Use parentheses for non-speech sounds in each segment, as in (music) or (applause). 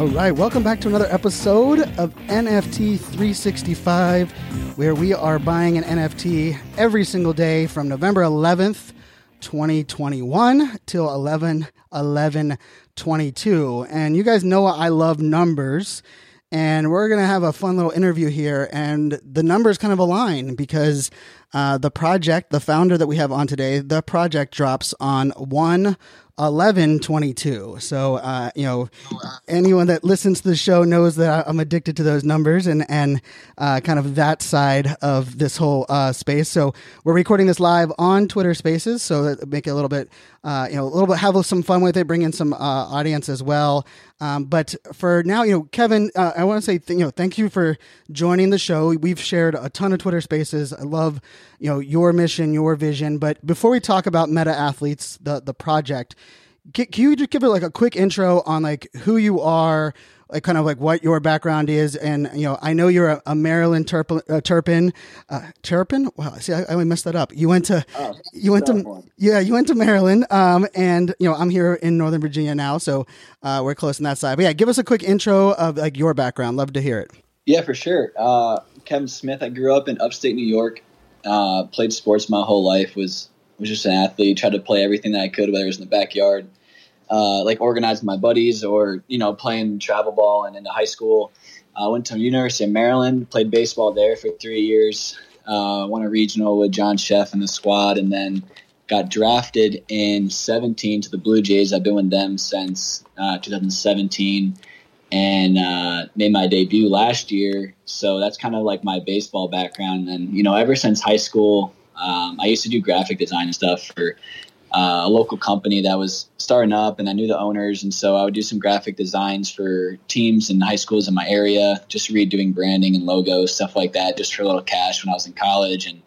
All right, welcome back to another episode of NFT 365, where we are buying an NFT every single day from November 11th, 2021 till 11 11 22. And you guys know I love numbers, and we're going to have a fun little interview here. And the numbers kind of align because uh, the project, the founder that we have on today, the project drops on 1 11 22. So, uh, you know, anyone that listens to the show knows that I'm addicted to those numbers and, and uh, kind of that side of this whole uh, space. So, we're recording this live on Twitter Spaces. So, make it a little bit, uh, you know, a little bit, have some fun with it, bring in some uh, audience as well. Um, but for now, you know, Kevin, I want to say, th- you know, thank you for joining the show. We've shared a ton of Twitter Spaces. I love, you know, your mission, your vision. But before we talk about Meta Athletes, the the project, can, can you just give it like a quick intro on like who you are, like kind of like what your background is, and you know, I know you're a, a Maryland Turpin, uh, Turpin, uh, Turpin. Wow, see, I, I messed that up. You went to, you went to, yeah, you went to Maryland, um, and you know, I'm here in Northern Virginia now, so uh, we're close on that side. But yeah, give us a quick intro of like your background. Love to hear it. Yeah, for sure. Uh, Kevin Smith. I grew up in upstate New York. Uh, played sports my whole life. Was was just an athlete. Tried to play everything that I could, whether it was in the backyard, uh, like organizing my buddies, or you know playing travel ball. And into high school, I went to University of Maryland. Played baseball there for three years. Uh, won a regional with John Szefc and the squad, and then got drafted in 17 to the Blue Jays. I've been with them since uh, 2017 and uh, made my debut last year. So that's kind of like my baseball background. And, you know, ever since high school, um, I used to do graphic design and stuff for uh, a local company that was starting up, and I knew the owners. And so I would do some graphic designs for teams and high schools in my area, just redoing branding and logos, stuff like that, just for a little cash when I was in college and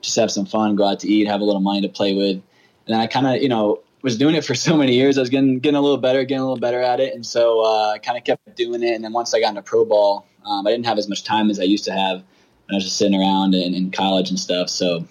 just have some fun, go out to eat, have a little money to play with. And then I kind of, you know, was doing it for so many years. I was getting getting a little better, getting a little better at it, and so uh, I kind of kept doing it. And then once I got into pro ball, um, I didn't have as much time as I used to have when I was just sitting around in, in college and stuff. So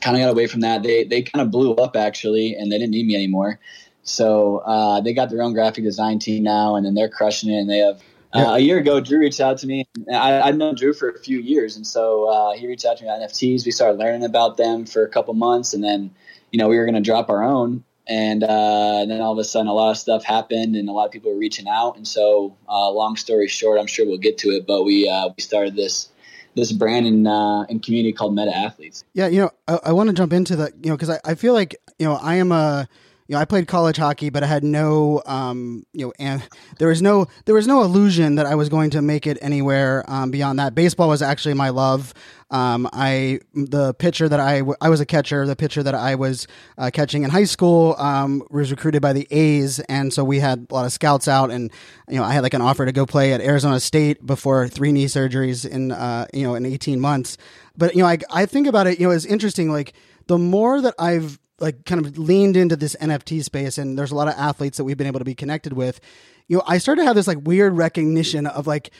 kind of got away from that. They they kind of blew up actually, and they didn't need me anymore. So uh, they got their own graphic design team now, and then they're crushing it. And they have uh, a year ago, Drew reached out to me. I, I'd known Drew for a few years, and so uh, he reached out to me about NFTs. We started learning about them for a couple months, and then you know we were going to drop our own and, uh, and then all of a sudden a lot of stuff happened and a lot of people were reaching out. And so uh, long story short i'm sure we'll get to it but we uh, we started this this brand and uh, community called meta athletes. Yeah, you know, I, I want to jump into that, you know, because I, I feel like, you know, I am a, you know, I played college hockey, but I had no, um, you know, and there was no, there was no illusion that I was going to make it anywhere um, beyond that. Baseball was actually my love. Um, I, the pitcher that I, w- I was a catcher. The pitcher that I was uh, catching in high school um, was recruited by the A's, and so we had a lot of scouts out, and you know, I had like an offer to go play at Arizona State before three knee surgeries in, uh, you know, in eighteen months. But you know, I, I think about it. You know, it's interesting. Like the more that I've like kind of leaned into this NFT space and there's a lot of athletes that we've been able to be connected with, you know, I started to have this like weird recognition of like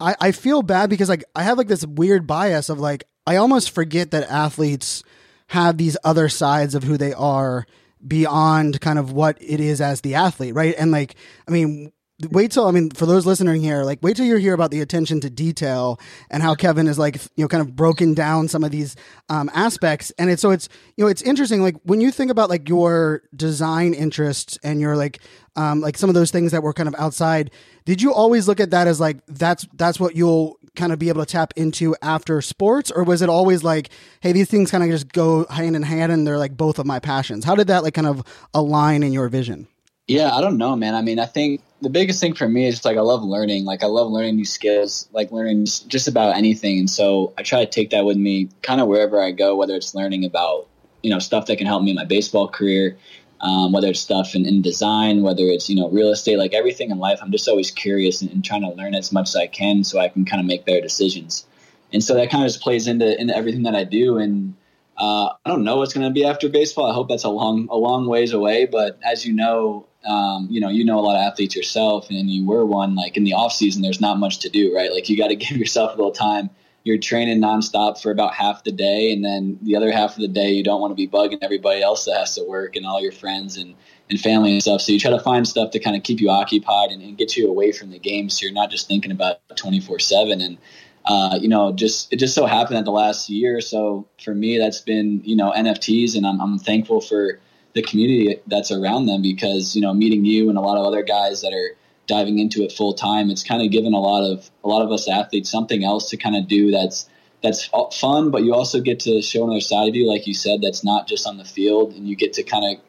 I, I feel bad because like I have like this weird bias of like I almost forget that athletes have these other sides of who they are beyond kind of what it is as the athlete, right? And like I mean wait till I mean for those listening here, like wait till you hear about the attention to detail and how Kevin is like you know kind of broken down some of these um, aspects. And it's so it's you know it's interesting like when you think about like your design interests and your like um, like some of those things that were kind of outside. Did you always look at that as like that's that's what you'll kind of be able to tap into after sports, or was it always like, hey, these things kind of just go hand in hand and they're like both of my passions? How did that like kind of align in your vision? Yeah, I don't know, man. I mean, I think the biggest thing for me is just like I love learning. Like I love learning new skills, like learning just about anything. And so I try to take that with me kind of wherever I go, whether it's learning about, you know, stuff that can help me in my baseball career, um, whether it's stuff in, in, design, whether it's, you know, real estate, like everything in life. I'm just always curious and, and trying to learn as much as I can so I can kind of make better decisions. And so that kind of just plays into, into everything that I do. And, uh, I don't know what's going to be after baseball. I hope that's a long, a long ways away. But as you know, um, you know, you know a lot of athletes yourself, and you were one. Like in the off season, there's not much to do, right? Like you got to (laughs) give yourself a little time. You're training nonstop for about half the day, and then the other half of the day, you don't want to be bugging everybody else that has to work and all your friends and and family and stuff. So you try to find stuff to kind of keep you occupied and, and get you away from the game, so you're not just thinking about 24 seven. And uh, you know, just it just so happened that the last year or so for me, that's been you know NFTs, and I'm, I'm thankful for the community that's around them because you know meeting you and a lot of other guys that are diving into it full time, it's kind of given a lot of a lot of us athletes something else to kind of do that's that's fun, but you also get to show another side of you, like you said, that's not just on the field, and you get to kind of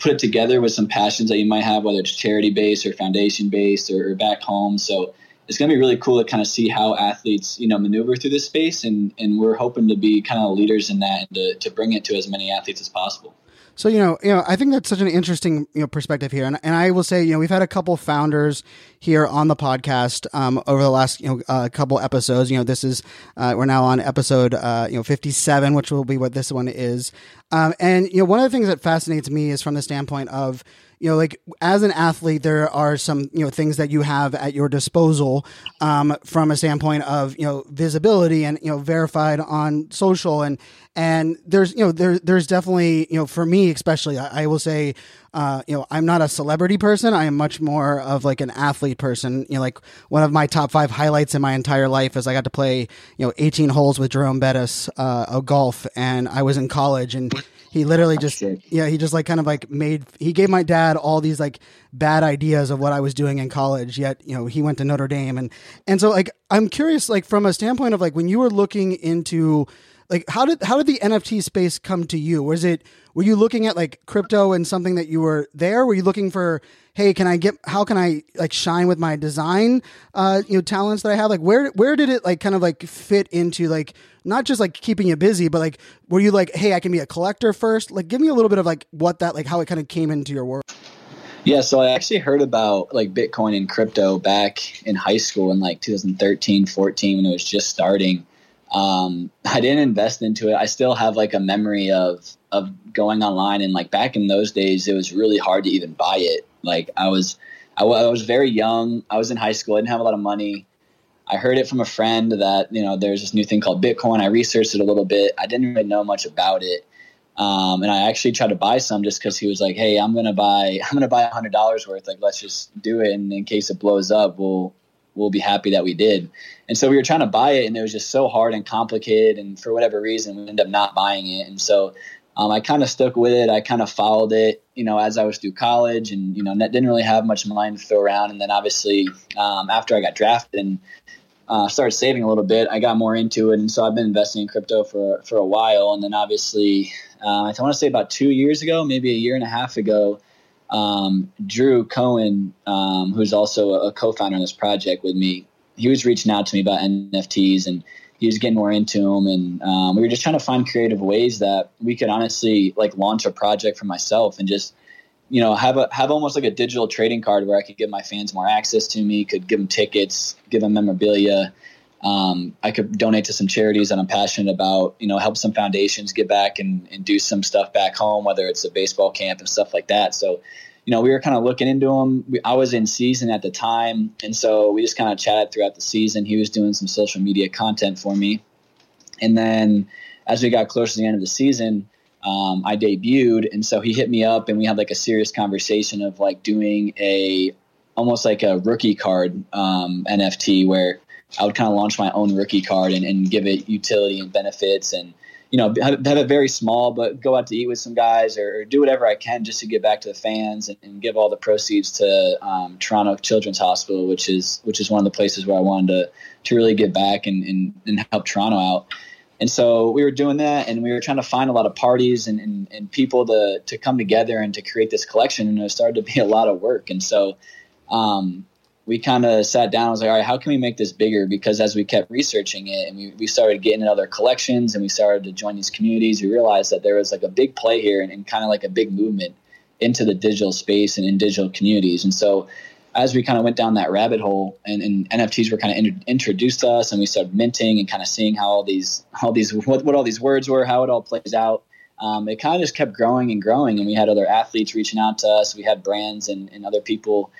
put it together with some passions that you might have, whether it's charity based or foundation based or, or back home. So it's going to be really cool to kind of see how athletes, you know, maneuver through this space. And, and we're hoping to be kind of leaders in that and to, to bring it to as many athletes as possible. So you know, you know, I think that's such an interesting you know perspective here, and and I will say, you know, we've had a couple founders here on the podcast um, over the last you know uh, couple episodes. You know, this is uh, we're now on episode uh, you know fifty seven, which will be what this one is. Um, and you know, one of the things that fascinates me is from the standpoint of you know, like as an athlete, there are some, you know, things that you have at your disposal um, from a standpoint of, you know, visibility and, you know, verified on social. And, and there's, you know, there, there's definitely, you know, for me, especially, I, I will say, uh, you know, I'm not a celebrity person. I am much more of like an athlete person. You know, like one of my top five highlights in my entire life is I got to play, you know, 18 holes with Jerome Bettis, uh, golf, and I was in college and he literally just yeah he just like kind of like made he gave my dad all these like bad ideas of what I was doing in college yet you know he went to Notre Dame. And and so like I'm curious like from a standpoint of like when you were looking into like how did how did the NFT space come to you was it were you looking at like crypto and something that you were there were you looking for hey can I get how can I like shine with my design uh you know talents that I have like where where did it like kind of like fit into like not just like keeping you busy, but like were you like, hey, I can be a collector first? Like, give me a little bit of like what that like how it kind of came into your world. Yeah, so I actually heard about like Bitcoin and crypto back in high school in like 2013, 14 when it was just starting. Um, (laughs) I didn't invest into it. I still have like a memory of of going online and like back in those days, it was really hard to even buy it. Like I was, I, w- I was very young. I was in high school. I didn't have a lot of money. I heard it from a friend that you know there's this new thing called Bitcoin. I researched it a little bit. I didn't really know much about it, um, and I actually tried to buy some just because he was like, "Hey, I'm gonna buy (laughs) I'm gonna buy hundred dollars worth. Like, let's just do it, and in case it blows up, we'll we'll be happy that we did." And so we were trying to buy it, and it was just so hard and complicated, and for whatever reason, we ended up not buying it. And so um, I kind of stuck with it. I kind of followed it, you know, as I was through college, and you know, didn't really have much money to throw around. And then obviously, um, after I got drafted and uh, started saving a little bit, I got more into it, and so I've been investing in crypto for for a while. And then obviously, uh, I want to say about two years ago, maybe a year and a half ago, um, Drew Cohen, um, who's also a, co-founder in this project with me, he was reaching out to me about NFTs, and he was getting more into them, and um, we were just trying to find creative ways that we could honestly like launch a project for myself and just you know, have a have almost like a digital trading card where I could give my fans more access to me, could give them tickets, give them memorabilia. Um, I could donate to some charities that I'm passionate about, you know, help some foundations get back and, and do some stuff back home, whether it's a baseball camp and stuff like that. So, you know, we were kind of looking into him. We, I was in season at the time, and so we just kind of chatted throughout the season. He was doing some social media content for me, and then as we got closer to the end of the season, um, I debuted, and so he hit me up, and we had like a serious conversation of like doing a almost like a rookie card um, NFT where I would kind of launch my own rookie card and, and, give it utility and benefits, and you know have, have, it very small, but go out to eat with some guys or, or, do whatever I can just to get back to the fans and, and give all the proceeds to um, Toronto Children's Hospital, which is which is one of the places where I wanted to to really get back and, and, and help Toronto out. And so we were doing that, and we were trying to find a lot of parties and, and, and people to to come together and to create this collection. And it started to be (laughs) a lot of work. And so um, we kind of sat down. and was like, all right, how can we make this bigger? Because as we kept researching it, and we, we started getting in other collections, and we started to join these communities, we realized that there was like a big play here, and, and kind of like a big movement into the digital space and in digital communities. And so as we kind of went down that rabbit hole and, and NFTs were kind of in, introduced to us and we started minting and kind of seeing how all these, all these, what, what all these words were, how it all plays out. Um, it kind of just kept growing and growing. And we had other athletes reaching out to us. We had brands and, and other people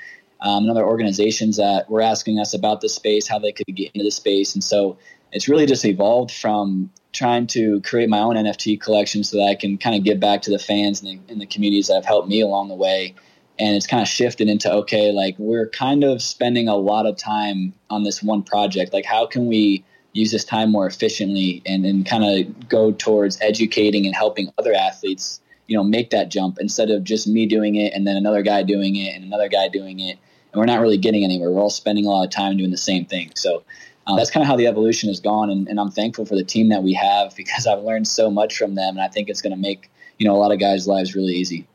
um, and other organizations that were asking us about the space, how they could get into the space. And so it's really just evolved from trying to create my own NFT collection so that I can kind of give back to the fans and the, and the communities that have helped me along the way. And it's kind of shifted into okay like we're kind of spending a lot of time on this one project. Like how can we use this time more efficiently and, and kind of go towards educating and helping other athletes you know make that jump instead of just me doing it and then another guy doing it and another guy doing it and we're not really getting anywhere. We're all spending a lot of time doing the same thing. So uh, that's kind of how the evolution has gone and, and i'm thankful for the team that we have (laughs) because i've learned so much from them and i think it's going to make you know a lot of guys lives really easy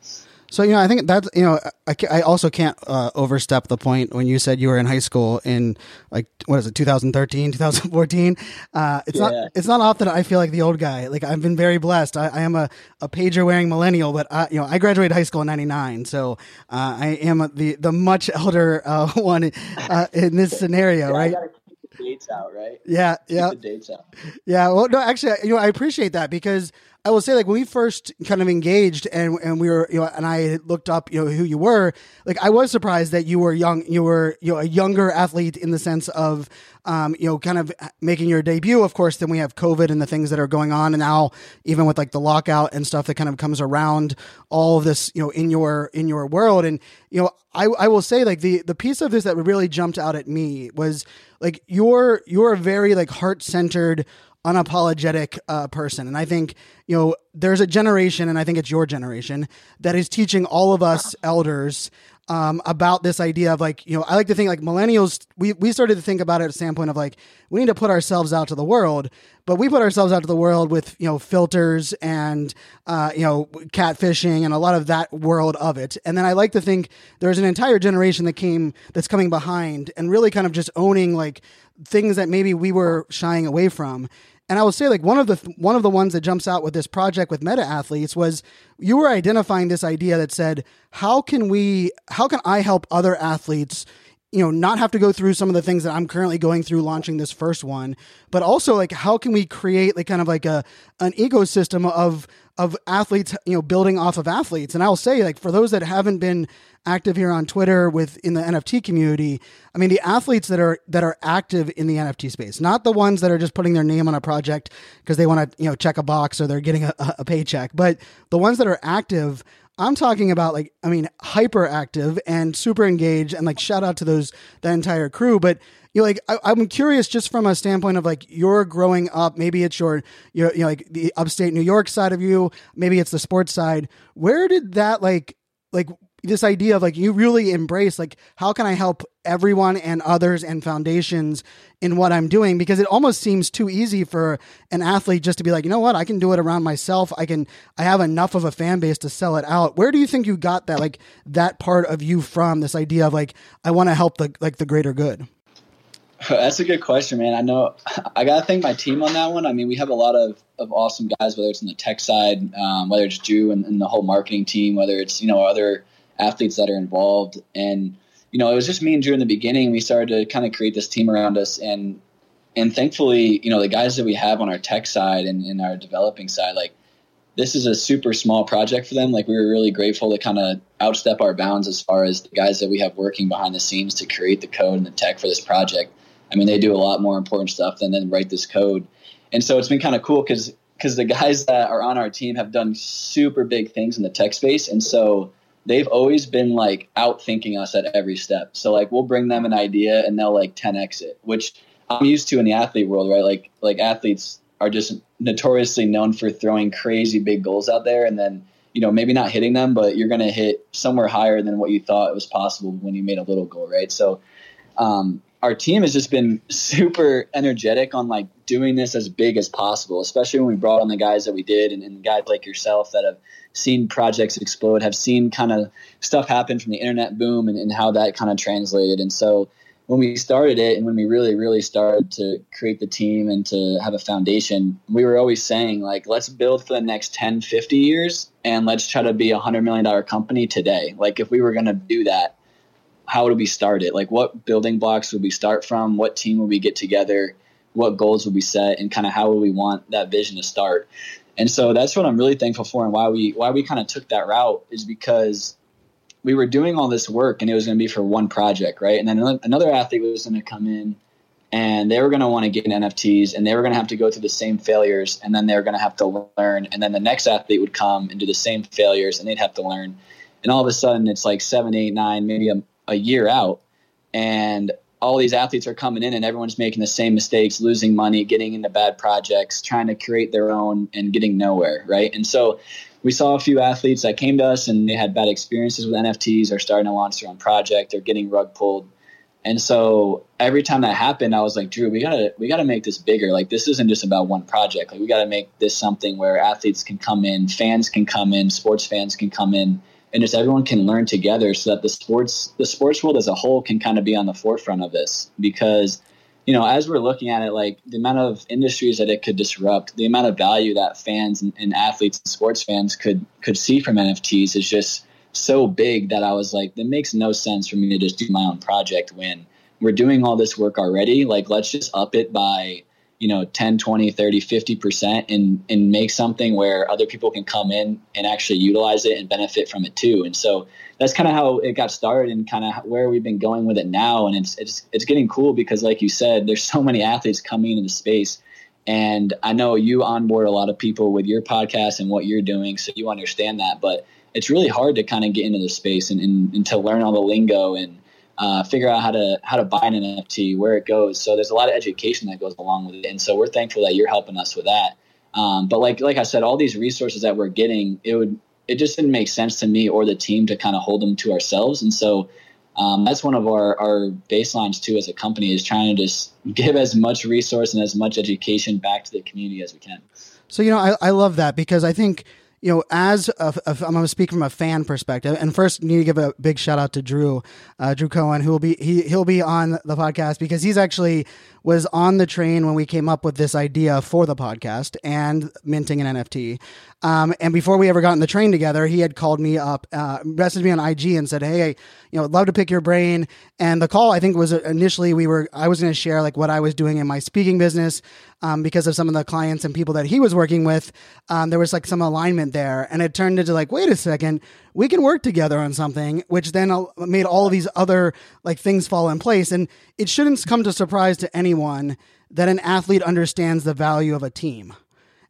so you know, I think that's you know, I, I also can't uh, overstep the point when you said you were in high school in like what is it, 2013, 2014. Uh, it's yeah. not it's not often I feel like the old guy. Like I've been very blessed. I, I am a, a pager wearing millennial, but I, you know, I graduated high school in '99, so uh, I am the the much elder uh, (laughs) one uh, in this scenario, yeah, right? dates out, right? Yeah, keep yeah. The dates out. Yeah. Well, no, actually, you know, I appreciate that because I will say, like, when we first kind of engaged and, and we were, you know, and I looked up, you know, who you were, like, I was surprised that you were young, you were, you know, a younger athlete in the sense of, um, you know, kind of making your debut. Of course, then we have COVID and the things that are going on. And now, even with like the lockout and stuff that kind of comes around all of this, you know, in your, in your world. And, you know, I, I will say, like, the, the piece of this that really jumped out at me was like, you're, you're a very, like, heart centered, unapologetic uh, person. And I think, you know, there's a generation, and I think it's your generation, that is teaching all of us elders um, about this idea of like, you know, I like to think like millennials, we, we started to think about it at a standpoint of like, we need to put ourselves out to the world, but we put ourselves out to the world with, you know, filters and, uh, you know, catfishing and a lot of that world of it. And then I like to think there's an entire generation that came, that's coming behind and really kind of just owning like things that maybe we were shying away from. And I will say, like one of the one of the ones that jumps out with this project with meta athletes was you were identifying this idea that said, how can we, how can I help other athletes you know not have to go through some of the things that i'm currently going through launching this first one but also like how can we create like kind of like a an ecosystem of of athletes you know building off of athletes and i'll say like for those that haven't been active here on twitter with in the nft community i mean the athletes that are that are active in the nft space not the ones that are just putting their name on a project because they want to you know check a box or they're getting a, a paycheck but the ones that are active I'm talking about like I mean hyperactive and super engaged and like shout out to those that entire crew. But you know, like I, am curious just from a standpoint of like you're growing up. Maybe it's your your you know like the upstate New York side of you. Maybe it's the sports side. Where did that like like this idea of like you really embrace like how can I help everyone and others and foundations in what I'm doing because it almost seems too easy for an athlete just to be like, you know what, I can do it around myself. I can I have enough of a fan base to sell it out. Where do you think you got that like that part of you from this idea of like I want to help the like the greater good? (laughs) That's a good question, man. I know (laughs) I got to thank my team on that one. I mean, we have a lot of, of awesome guys, whether it's on the tech side, um, whether it's Drew and, and, the whole marketing team, whether it's, you know, other athletes that are involved. And, you know, it was just me and Drew in the beginning. We started to kind of create this team around us. And, and thankfully, you know, the guys that we have on our tech side and, and our developing side, like, this is a super small project for them. Like, we were really grateful to kind of outstep our bounds as far as the guys that we have working behind the scenes to create the code and the tech for this project. I mean, they do a lot more important stuff than then write this code. And so it's been kind of cool because because the guys that are on our team have done super big things in the tech space, and so they've always been like out thinking us at every step. So like we'll bring them an idea and they'll like 10x it, which I'm used to in the athlete world, right? Like like athletes are just notoriously known for throwing crazy big goals out there and then you know maybe not hitting them, but you're going to hit somewhere higher than what you thought was possible when you made a little goal, right? So um, our team has just been super energetic on like doing this as big as possible, especially when we brought on the guys that we did and, and guys like yourself that have seen projects explode, have seen kind of stuff happen from the internet boom and, and how that kind of translated. And so when we started it and when we really, really started to create the team and to have a foundation, we were always saying, like, let's build for the next 10, 50 years and let's try to be a $100 million company today. Like, if we were going to do that, how would we start it? Like, what building blocks would we start from? What team would we get together? What goals would we set? And kind of how would we want that vision to start? And so that's what I'm really thankful for and why we why we kind of took that route is because we were doing all this work and it was going to be for one project, right? And then another athlete was going to come in and they were going to want to get in NFTs and they were going to have to go through the same failures and then they were going to have to learn. And then the next athlete would come and do the same failures and they'd have to learn. And all of a sudden it's like seven, eight, nine, maybe a, a year out. And all these athletes are coming in and everyone's making the same mistakes, losing money, getting into bad projects, trying to create their own and getting nowhere, right? And so we saw a few athletes that came to us and they had bad experiences with NFTs or starting to launch their own project or getting rug pulled. And so every time that happened, I was like, Drew, we gotta we gotta make this bigger. Like this isn't just about one project. Like we gotta make this something where athletes can come in, fans can come in, sports fans can come in, and just everyone can learn together so that the sports the sports world as a whole can kind of be on the forefront of this because you know, as we're looking at it, like the amount of industries that it could disrupt, the amount of value that fans and, and, athletes and sports fans could could see from NFTs is just so big that I was like, that makes no sense for me to just do my own project when we're doing all this work already. Like, let's just up it by you know 10 20 30 50% and and make something where other people can come in and actually utilize it and benefit from it too. And so that's kind of how it got started and kind of where we've been going with it now. And it's it's it's getting cool because like you said there's so many athletes coming into the space. And I know you onboard a lot of people with your podcast and what you're doing so you understand that. But it's really hard to kind of get into the space and, and, and to learn all the lingo and uh, figure out how to how to buy an NFT, where it goes. So there's a lot of education that goes along with it, and so we're thankful that you're helping us with that. Um, but like like I said, all these resources that we're getting, it would it just didn't make sense to me or the team to kind of hold them to ourselves, and so. Um, that's one of our, our baselines too as a company is trying to just give as much resource and as much education back to the community as we can. So, you know, I, I love that because I think you know, as a, a, I'm going to speak from a fan perspective, and first need to give a big shout out to Drew, uh, Drew Cohen, who will be he he'll be on the podcast because he's actually was on the train when we came up with this idea for the podcast and minting an NFT. Um, and before we ever got in the train together, he had called me up, uh, messaged me on IG and said, "Hey, you know, love to pick your brain." And the call, I think, was initially we were I was going to share like what I was doing in my speaking business um, because of some of the clients and people that he was working with. Um, there was like some alignment there, and it turned into like, wait a second, we can work together on something, which then made all of these other like things fall in place. And it shouldn't come to surprise to anyone that an athlete understands the value of a team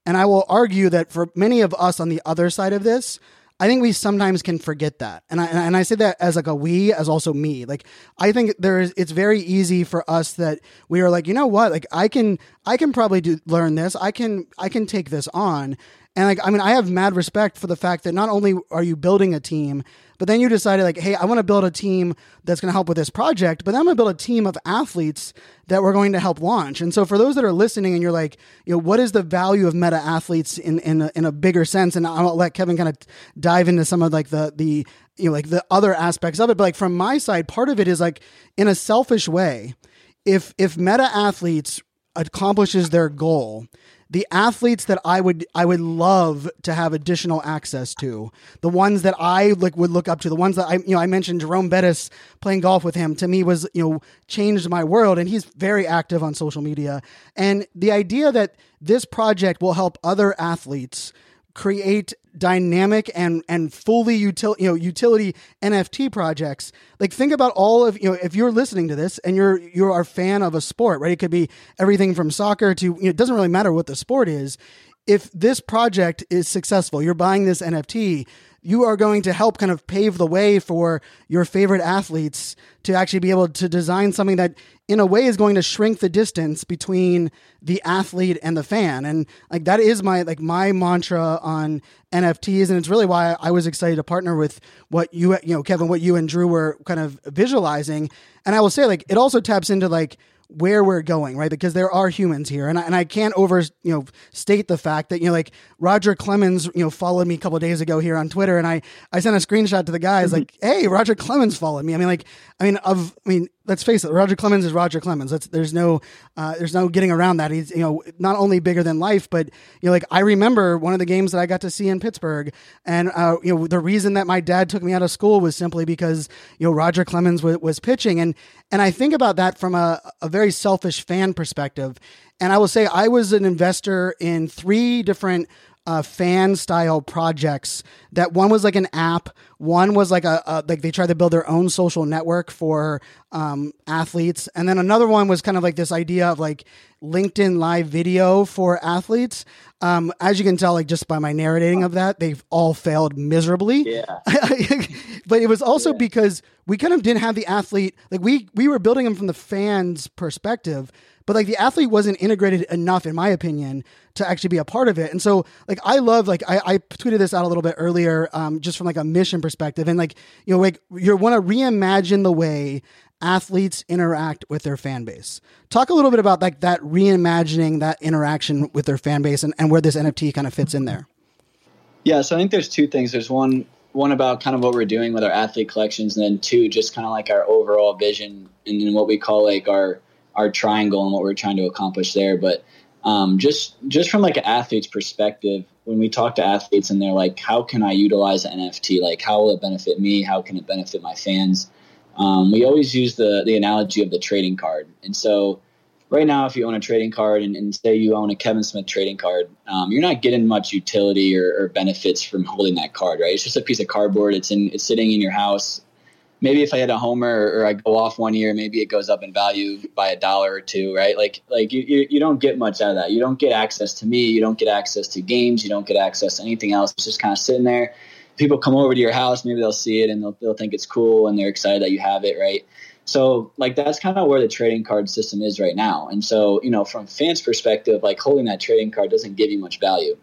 and I will argue that for many of us on the other side of this, I think we sometimes can forget that. And I, and I say that as like a we, as also me. Like, I think there's, it's very easy for us that we are like, you know what? Like, I can, I can probably do, learn this. I can, I can take this on. And like, I mean, I have mad respect for the fact that not only are you building a team, but then you decided like, hey, I want to build a team that's going to help with this project, but then I'm going to build a team of athletes that we're going to help launch. And so for those that are listening and you're like, you know, what is the value of meta athletes in in a, in a bigger sense? And I'll let Kevin kind of dive into some of like the the you know like the other aspects of it. But like from my side, part of it is like in a selfish way, if if meta athletes accomplishes their goal the athletes that I would I would love to have additional access to, the ones that I like would look up to, the ones that I you know I mentioned Jerome Bettis playing golf with him to me was you know changed my world, and he's very active on social media, and the idea that this project will help other athletes create dynamic and and fully util you know utility NFT projects. Like think about all of you know if you're listening to this and you're you're a fan of a sport, right? It could be everything from soccer to you know, it doesn't really matter what the sport is. If this project is successful, you're buying this NFT you are going to help kind of pave the way for your favorite athletes to actually be able to design something that in a way is going to shrink the distance between the athlete and the fan. And like that is my like my mantra on nfts and it's really why i was excited to partner with what you you know kevin what you and drew were kind of visualizing. And i will say like it also taps into like where we're going, right? Because there are humans here, and I, and I can't over you know state the fact that you know like Roger Clemens you know followed me a couple days ago here on Twitter, and I I sent a screenshot to the guys mm-hmm. like, hey, Roger Clemens followed me. I mean like I mean of I mean let's face it, Roger Clemens is Roger Clemens. There's no uh, there's no getting around that. He's you know not only bigger than life, but you know like I remember one of the games that I got to see in Pittsburgh, and uh, you know the reason that my dad took me out of school was simply because you know Roger Clemens w- was pitching, and and I think about that from a, a very selfish fan perspective. And I will say I was an investor in three different uh, fan style projects. That one was like an app. One was like a, a like they tried to build their own social network for um, athletes, and then another one was kind of like this idea of like LinkedIn live video for athletes. Um, as you can tell, like just by my narrating of that, they've all failed miserably. Yeah. (laughs) but it was also yeah. because we kind of didn't have the athlete. Like we we were building them from the fans' perspective, but like the athlete wasn't integrated enough, in my opinion, to actually be a part of it. And so, like, I love, like, I, I tweeted this out a little bit earlier, um, just from like a mission perspective, and like, you know, like you want to reimagine the way athletes interact with their fan base. Talk a little bit about like that reimagining that interaction with their fan base and, and where this NFT kind of fits in there. Yeah, so I think there's two things. There's one one about kind of what we're doing with our athlete collections, and then two, just kind of like our overall vision and, then what we call like our our triangle and what we're trying to accomplish there. But um, just just from like an athlete's perspective, when we talk to athletes and they're like, "How can I utilize NFT? Like, how will it benefit me? How can it benefit my fans?" Um, we always use the the analogy of the trading card, and so right now, if you own a trading card and, and say you own a Kevin Smith trading card, um, you're not getting much utility or, or, benefits from holding that card, right? It's just a piece of cardboard. It's in it's sitting in your house maybe if I hit a homer or I go off one year, maybe it goes up in value by a dollar or two, right? Like like you, you, you don't get much out of that. You don't get access to me. You don't get access to games. You don't get access to anything else. It's just kind of sitting there. People come over to your house, maybe they'll see it and they'll, they'll think it's cool and they're excited that you have it, right? So like that's kind of where the trading card system is right now. And so, you know, from fans perspective, like holding that trading card doesn't give you much value.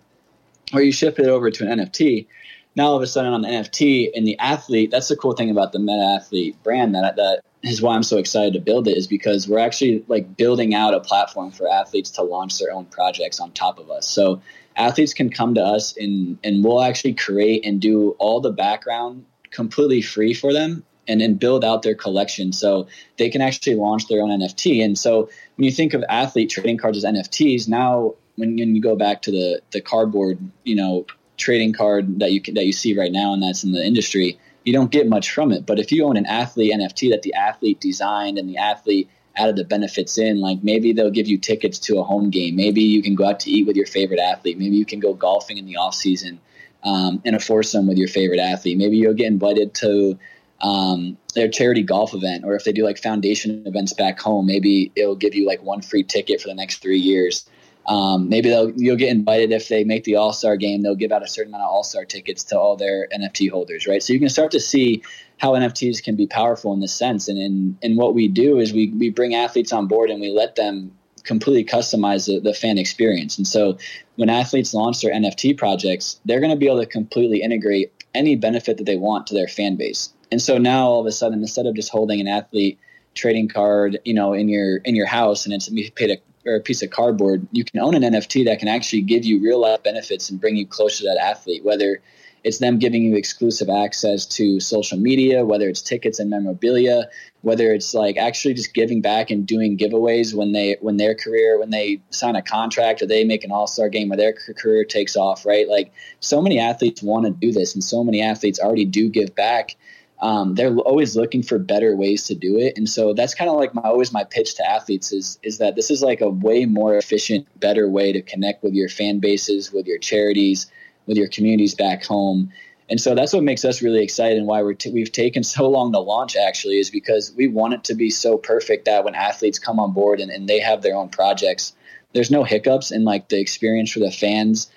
Or you shift it over to an NFT, now all of a sudden on the NFT and the athlete, that's the cool thing about the Meta Athlete brand that that is why I'm so excited to build it is because we're actually like building out a platform for athletes to launch their own projects on top of us. So athletes can come to us and and we'll actually create and do all the background completely free for them and then build out their collection so they can actually launch their own NFT. And so when you think of athlete trading cards as NFTs, now when, when you go back to the the cardboard, you know, trading card that you that you see right now and that's in the industry, you don't get much from it. But if you own an athlete NFT that the athlete designed and the athlete added the benefits in, like maybe they'll give you tickets to a home game. Maybe you can go out to eat with your favorite athlete. Maybe you can go golfing in the off season um, in a foursome with your favorite athlete. Maybe you'll get invited to um, their charity golf event, or if they do like foundation events back home, maybe it'll give you like one free ticket for the next three years. Um, maybe they'll you'll get invited if they make the All Star game. They'll give out a certain amount of All Star tickets to all their NFT holders, right? So you can start to see how NFTs can be powerful in this sense. And in and what we do is we we bring athletes on board and we let them completely customize the, the fan experience. And so when athletes launch their NFT projects, they're going to be able to completely integrate any benefit that they want to their fan base. And so now all of a sudden, instead of just holding an athlete trading card, you know, in your in your house and it's paid a or a piece of cardboard, you can own an NFT that can actually give you real life benefits and bring you closer to that athlete, whether it's them giving you exclusive access to social media, whether it's tickets and memorabilia, whether it's like actually just giving back and doing giveaways when they when their career when they sign a contract or they make an all-star game or their career takes off, right? Like so many athletes want to do this and so many athletes already do give back um, they're always looking for better ways to do it. And so that's kind of like my always my pitch to athletes is is that this is like a way more efficient better way to connect with your fan bases with your charities with your communities back home. And so that's what makes us really excited and why we're t- we've taken (laughs) so long to launch actually is because we want it to be so perfect that when athletes come on board and, and they have their own projects there's no hiccups in like the experience for the fans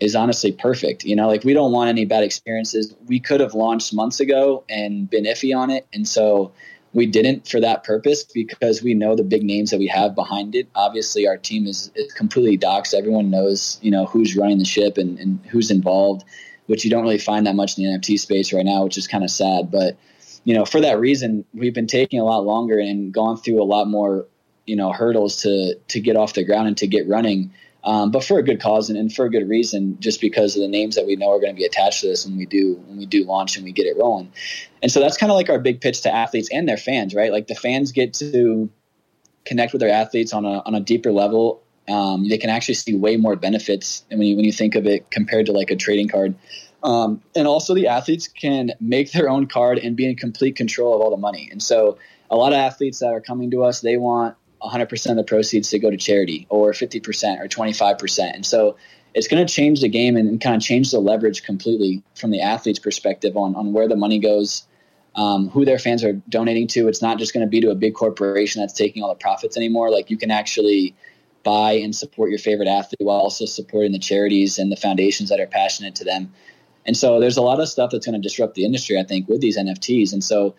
is honestly perfect. You know, like we don't want any bad experiences. We could have launched months ago and been iffy on it. And so we didn't for that purpose because we know the big names that we have behind it. Obviously, our team is, is completely doxed. Everyone knows, you know, who's running the ship and, and who's involved, which you don't really find that much in the NFT space right now, which is kind of sad. But, you know, for that reason, we've been taking a lot longer and gone through a lot more, you know, hurdles to to get off the ground and to get running um, but for a good cause and, and, for a good reason, just because of the names that we know are going to be attached to this when we do when we do launch and we get it rolling. And so that's kind of like our big pitch to athletes and their fans, right? Like the fans get to connect with their athletes on a on a deeper level. Um, they can actually see way more benefits, and when you when you think of it compared to like a trading card. Um, and also, the athletes can make their own card and be in complete control of all the money. And so, a lot of athletes that are coming to us, they want 100% of the proceeds to go to charity or 50% or 25%. And so it's going to change the game and, kind of change the leverage completely from the athlete's perspective on, on where the money goes, um, who their fans are donating to. It's not just going to be to a big corporation that's taking all the profits anymore. Like you can actually buy and support your favorite athlete while also supporting the charities and the foundations that are passionate to them. And so there's a lot of stuff that's going to disrupt the industry, I think, with these NFTs. And so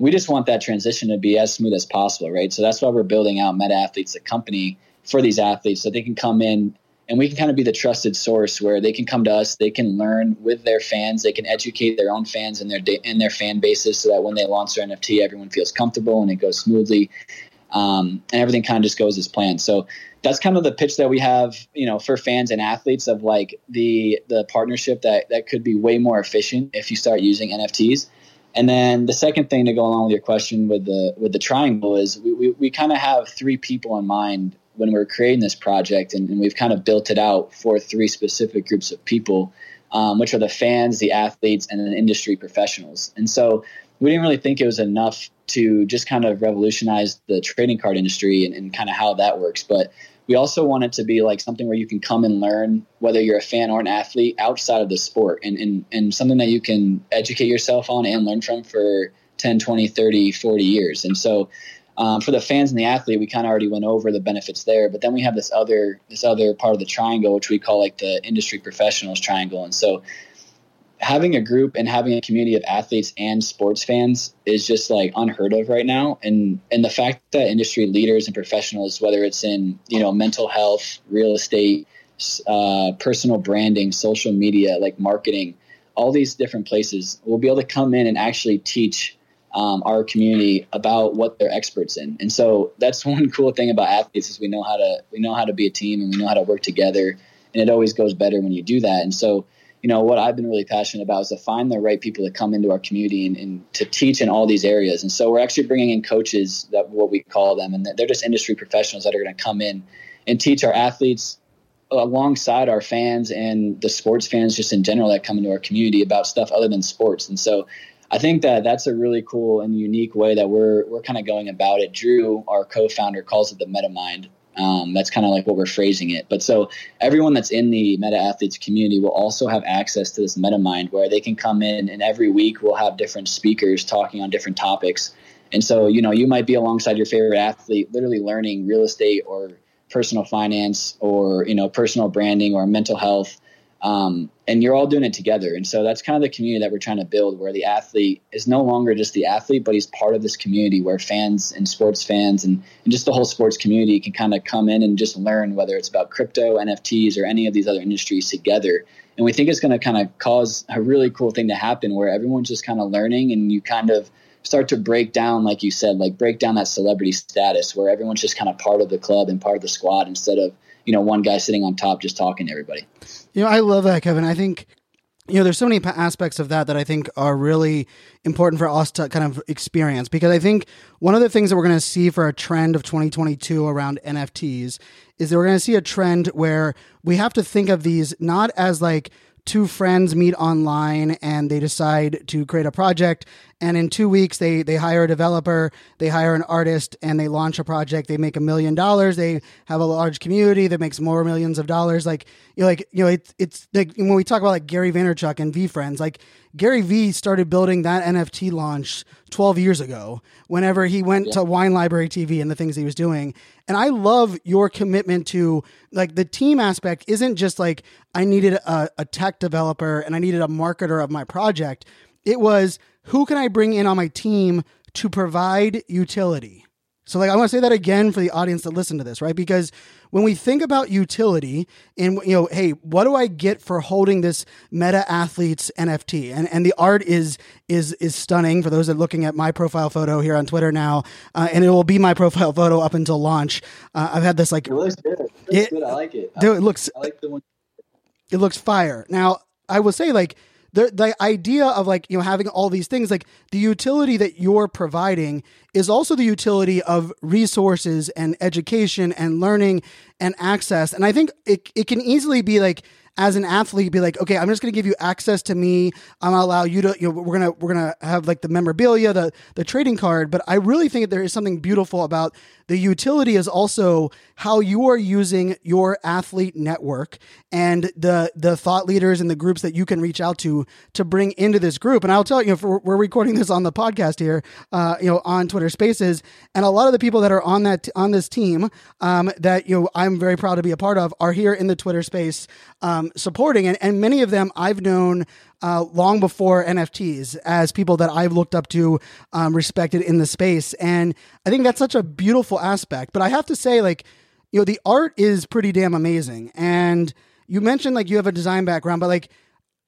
we just want that transition to be as smooth as possible, right? So that's why we're building out Meta Athletes, the company for these athletes, so they can come in and we can kind of be the trusted source where they can come to us, they can learn with their fans, they can educate their own fans and their and their fan bases, so that when they launch their NFT, everyone feels comfortable and it goes smoothly, um, and everything kind of just goes as planned. So that's kind of the pitch that we have, you know, for fans and athletes of like the the partnership that that could be way more efficient if you start using NFTs. And then the second thing to go along with your question with the with the triangle is we, we, we kind of have three people in mind when we're creating this project, and, and, we've kind of built it out for three specific groups of people, um, which are the fans, the athletes, and the industry professionals. And so we didn't really think it was enough to just kind of revolutionize the trading card industry and, and kind of how that works, but we also want it to be like something where you can come and learn whether you're a fan or an athlete outside of the sport and, and, and something that you can educate yourself on and learn from for 10 20 30 40 years. And so um, for the fans and the athlete we kind of already went over the benefits there but then we have this other this other part of the triangle which we call like the industry professionals triangle. And so having a group and having a community of athletes and sports fans is just like unheard of right now. And and the fact that industry leaders and professionals whether it's in you know mental health real estate uh, personal branding social media like marketing all these different places will be able to come in and actually teach um, our community about what they're experts in. And so that's (laughs) one cool thing about athletes is we know how to we know how to be a team and we know how to work together. And it always goes better when you do that. And so you know what I've been really passionate about is to find the right people to come into our community and, and, to teach in all these areas. And so we're actually bringing in coaches that what we call them, and they're just industry professionals that are going to come in and teach our athletes alongside our fans and the sports fans just in general that come into our community about stuff other than sports. And so I think that that's a really cool and unique way that we're we're kind of going about it. Drew, our co-founder, calls it the MetaMind, um, that's kind of like what we're phrasing it. But so everyone that's in the Meta Athletes community will also have access to this meta mind where they can come in and every week we'll have different speakers talking on different topics. And so, you know, you might be alongside your favorite athlete, literally learning real estate or personal finance or, you know, personal branding or mental health um, and you're all doing it together. And so that's kind of the community that we're trying to build, where the athlete is no longer just the athlete, but he's part of this community where fans and sports fans and, and just the whole sports community can kind of come in and just learn whether it's about crypto, NFTs, or any of these other industries together. And we think it's going to kind of cause a really cool thing to happen where everyone's just kind of learning and you kind of start to break down, like you said, like break down that celebrity status where everyone's just kind of part of the club and part of the squad instead of, you know, one guy sitting on top just talking to everybody. You know, I love that, Kevin. I think you know, there's so many aspects of that that I think are really important for us to kind of experience because I think one of the things that we're going to see for a trend of 2022 around NFTs is that we're going to see a trend where we have to think of these not as like two friends meet online and they decide to create a project and in two weeks they they hire a developer, they hire an artist, and they launch a project. They make a million dollars. They have a large community that makes more millions of dollars. Like you know, like you know, it's it's like when we talk about like Gary Vaynerchuk and VeeFriends like Gary Vee started building that NFT launch 12 years ago whenever he went yeah. to Wine Library TV and the things he was doing. And I love your commitment to like the team aspect isn't just like I needed a, a tech developer and I needed a marketer of my project. It was who can I bring in on my team to provide utility? So, like, I want to say that again for the audience that listen to this, right? Because when we think about utility and, you know, hey, what do I get for holding this meta athletes NFT? And, and the art is, is, is stunning for those that are looking at my profile photo here on Twitter now. Uh, and it will be my (laughs) profile photo up until launch. Uh, I've had this like, it looks good. It, looks it, good. I like it. Dude, it looks, I like the one. It looks fire. Now, I will say, like, the the idea of like you know having all these things like the utility that you're providing is also the utility of resources and education and learning and access. And i think it, it can easily be like as an athlete be like, okay, I'm just going to give you access to me. I'm going to allow you to, you know, we're going to, we're going to have like the memorabilia, the, the trading card. But I really think that there is something beautiful about the utility is also how you are using your athlete network and the, the thought leaders and the groups that you can reach out to, to bring into this group. And I'll tell you, if we're, we're recording this on the podcast here, uh, you know, on Twitter spaces and a lot of the people that are on that, on this team, um, that, you know, I'm very proud to be a part of are here in the Twitter space, um, supporting, and, and many of them I've known uh, long before NFTs as people that I've looked up to, um, respected in the space, and I think that's such a beautiful aspect. But I have to say, like, you know, the art is pretty damn amazing, and you mentioned like you have a design background, but like,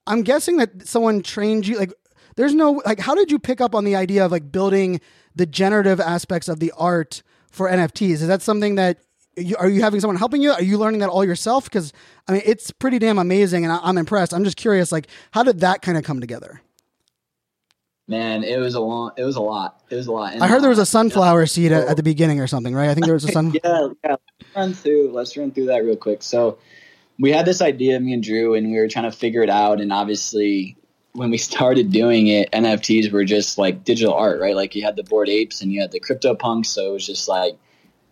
I'm guessing that someone trained you, like. There's no like how did you pick up on the idea of like building the generative aspects of the art for NFTs? Is that something that are you having someone helping you? Are you learning that all yourself? Because I mean, it's pretty damn amazing, and I, am I'm impressed. I'm just curious, like, how did that kind of come together? Man, it was a long. It was a lot. It was a lot. And I heard there was a sunflower seed at, at, the oh. beginning or something, right? I think there was a (laughs) sun. yeah, yeah. Let's run through. Let's run through that real quick. So, we had this idea, me and Drew, and we were trying to figure it out. And obviously, when we (laughs) started doing it, NFTs were just like digital art, right? Like you had the Bored Apes and you had the CryptoPunks, so it was just like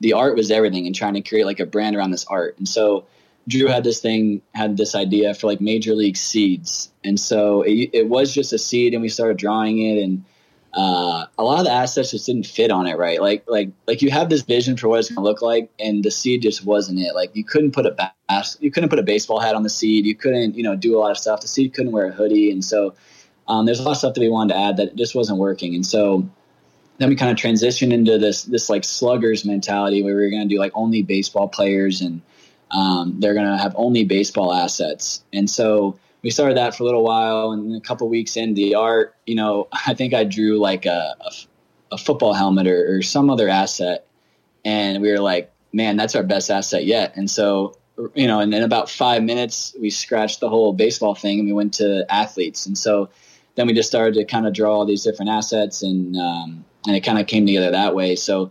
the art was everything and trying to create like a brand around this art. And so Drew had this thing, had this idea for like major league seeds. And so it, it was just a seed and we started drawing it and uh, a lot of the assets just didn't fit on it right. Like like like you have this vision for what it's gonna look like, and the seed just wasn't it. Like you couldn't put a bas- you couldn't put a baseball hat on the seed. You couldn't you know do a lot of stuff. The seed couldn't wear a hoodie, and so um, there's a lot of stuff that we wanted to add that just wasn't working. And so then we kind of transitioned into this this like sluggers mentality where we were going to do like only baseball players and um, they're going to have only baseball assets. And so we started that for a little while, and a couple weeks in the art, you know, (laughs) I think I drew like a, a, a football helmet or, or some other asset, and we were like, man, that's our best asset yet. And so you know, and in about five minutes, we scratched the whole baseball thing and we went to athletes. And so then we just started to kind of draw all these different assets and um, and it kind of came together that way. So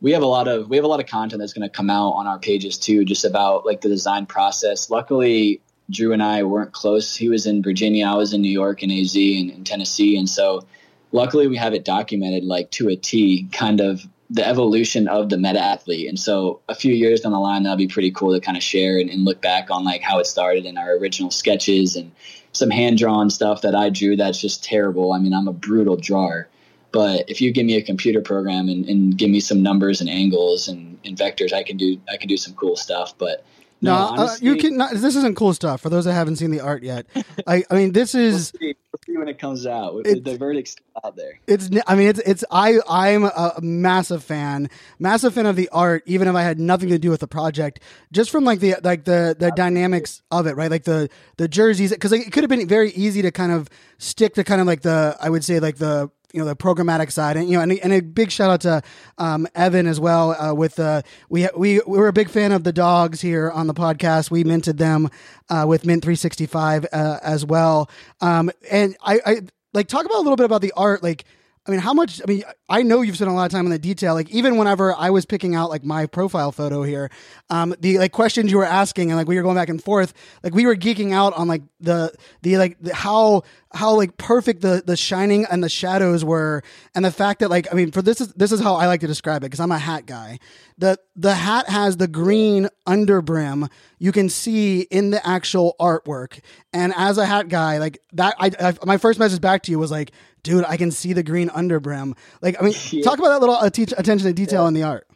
we have a lot of we have a lot of content that's going to come out on our pages too, just about like the design process. Luckily, Drew and I weren't close. He was in Virginia, I was in New York and AZ and, and Tennessee, and so luckily we have it documented like to a T, kind of the evolution of the meta athlete. And so a few years down the line, that'll be pretty cool to kind of share and, and look back on like how it started in our original sketches and some hand drawn stuff that I drew that's just terrible. I mean, I'm a brutal drawer. But if you give me a computer program and, and give me some numbers and angles and, and vectors, I can do I can do some cool stuff. But no, no honestly, uh, you can. Not, this isn't cool stuff for those that haven't seen the art yet. (laughs) I, I mean, this is. We'll see, we'll see when it comes out. The verdict's out there. It's. I mean, it's. It's. I. I'm a massive fan, massive fan of the art. Even if I had nothing to do with the project, just from like the like the the dynamics of it, right? Like the the jerseys, because like, it could have been very easy to kind of stick to kind of like the I would say like the you know the programmatic side, and you know, and, and a big shout out to um, Evan as well. Uh, with uh, we we we were a big fan of the dogs here on the podcast. We minted them uh, with Mint 365 uh, as well. Um, and I, I like talk about a little bit about the art. Like I mean, how much? I mean, I know you've spent a lot of time on the detail. Like, even whenever I was picking out like my profile photo here, um, the like questions you were asking and like we were going back and forth, like we were geeking out on like the the like the, how how like perfect the the shining and the shadows were, and the fact that like I mean, for this is this is how I like to describe it because I'm a hat guy. the The hat has the green underbrim you can see in the actual artwork, and as a hat guy, like that, I, I my first message back to you was like dude, I can see the green underbrim. Like, I mean, (laughs) yeah. talk about that little uh, attention to detail yeah. in the art.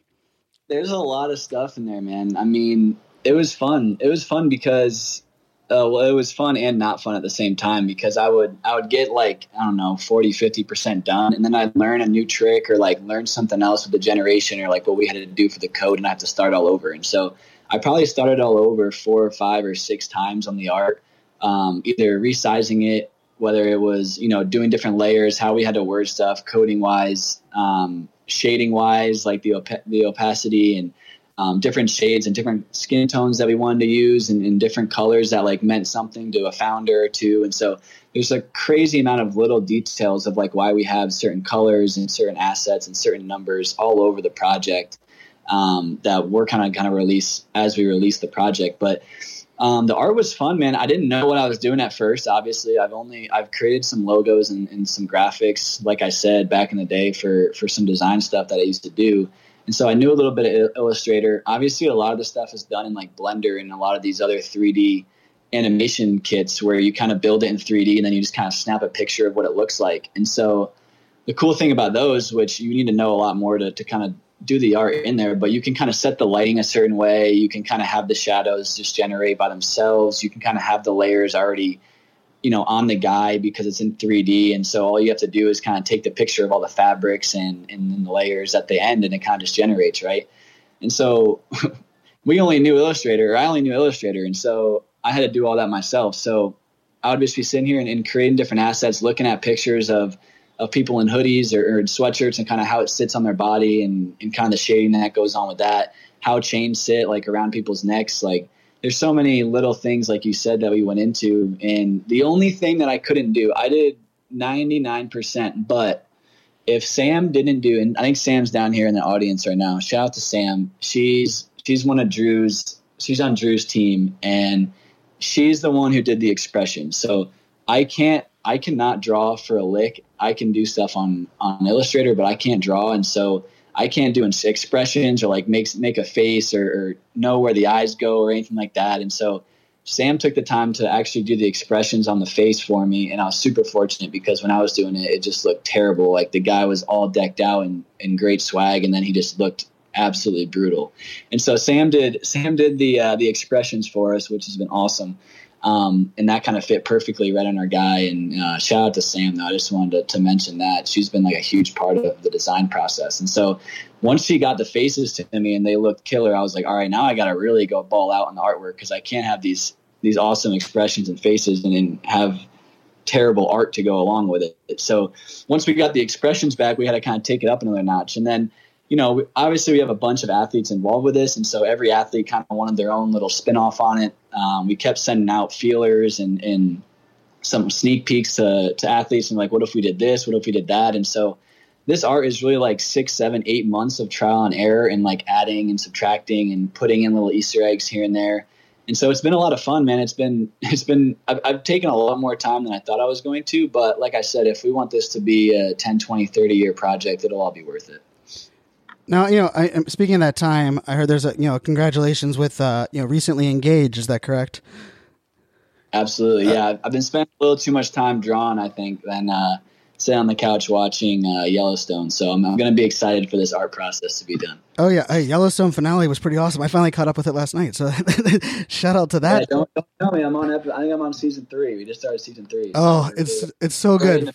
There's a lot of stuff in there, man. I mean, it was fun. It was fun because, uh, well, it was fun and not fun at the same time because I would, I would get like, I don't know, 40, 50% done. And then I'd learn a new trick or like learn something else with the generation or like what we had to do for the code and I have to start all over. And so I probably started all over four or five or six times on the art, um, either resizing it whether it was you know doing different layers, how we had to word stuff, coding wise, um, shading wise, like the op- the opacity and um, different shades and different skin tones that we wanted to use, and, and, different colors that like meant something to a founder or two. And so there's a crazy amount of little details of like why we have certain colors and certain assets and certain numbers all over the project um, that we're kind of kind of release as we release the project, but um, the art was fun, man. I didn't know what I was doing at first. Obviously, I've only I've created some logos and, and, some graphics, like I said back in the day for for some design stuff that I used to do. And so I knew a little bit of Illustrator. Obviously, a lot of the stuff is done in like Blender and a lot of these other 3D animation kits where you kind of build it in 3D and then you just kind of snap a picture of what it looks like. And so the cool thing about those, which you need to know a lot more to, to kind of do the art in there, but you can kind of set the lighting a certain way. You can kind of have the shadows just generate by themselves. You can kind of have the layers already, you know, on the guy because it's in 3D. And so all you have to do is kind of take the picture of all the fabrics and, and the layers at the end and it kind of just generates, right? And so (laughs) we only knew Illustrator, or I only knew Illustrator. And so I had to do all that myself. So I would just be sitting here and, and creating different assets, looking at pictures of – of people in hoodies or, or sweatshirts and kind of how it sits on their body and, and kind of the shading that goes on with that, how chains sit like around people's necks. Like there's so many little things, like you said, that we went into. And the only thing that I couldn't do, I did 99%, but if Sam didn't do, and I think Sam's down here in the audience right now, shout out to Sam. She's, she's one of Drew's, she's on Drew's team and she's the one who did the expression. So I can't I cannot draw for a lick. I can do stuff on on Illustrator, but I can't draw, and so I can't do expressions or like make make a face or, or know where the eyes go or anything like that. And so Sam took the time to actually do the expressions on the face for me, and I was super fortunate because when I was doing it, it just looked terrible. Like the guy was all decked out in, in great swag, and then he just looked absolutely brutal. And so Sam did Sam did the uh, the expressions for us, which has been awesome. Um, and that kind of fit perfectly right on our guy. And uh, shout out to Sam, though. I just wanted to, to, mention that she's been like a huge part of the design process. And so once she got the faces to me and they looked killer, I was like, all right, now I got to really go ball out on the artwork because I can't have these these awesome expressions and faces and then have terrible art to go along with it. So once we got the expressions back, we had to kind of take it up another notch. And then you know, obviously we have a bunch of athletes involved with this, and so every athlete kind of wanted their own little spin off on it. Um, we kept sending out feelers and, and some sneak peeks to, to athletes and like, what if we did this? What if we did that? And so this art is really like six, seven, eight months of trial and error and like adding and subtracting and putting in little Easter eggs here and there. And so it's been a lot of fun, man. It's been, (laughs) it's been, I've, I've taken a lot more time than I thought I was going to. But like I said, if we want this to be a 10, 20, 30 year project, it'll all be worth it. Now, you know, I, speaking of that time, I heard there's a, you know, congratulations with, uh, you know, recently engaged. Is that correct? Absolutely. Yeah. Uh, I've been spending a little too much time drawing, I think, than, uh, sit on the couch watching uh, Yellowstone. So I'm, I'm going to be excited for this art process to be done. Oh yeah, hey, Yellowstone finale was pretty awesome. I finally caught up with it last night. So (laughs) shout out to that. Yeah, don't, don't, tell me I'm on. I think I'm on season three. We just started season three. So oh, it's it's so good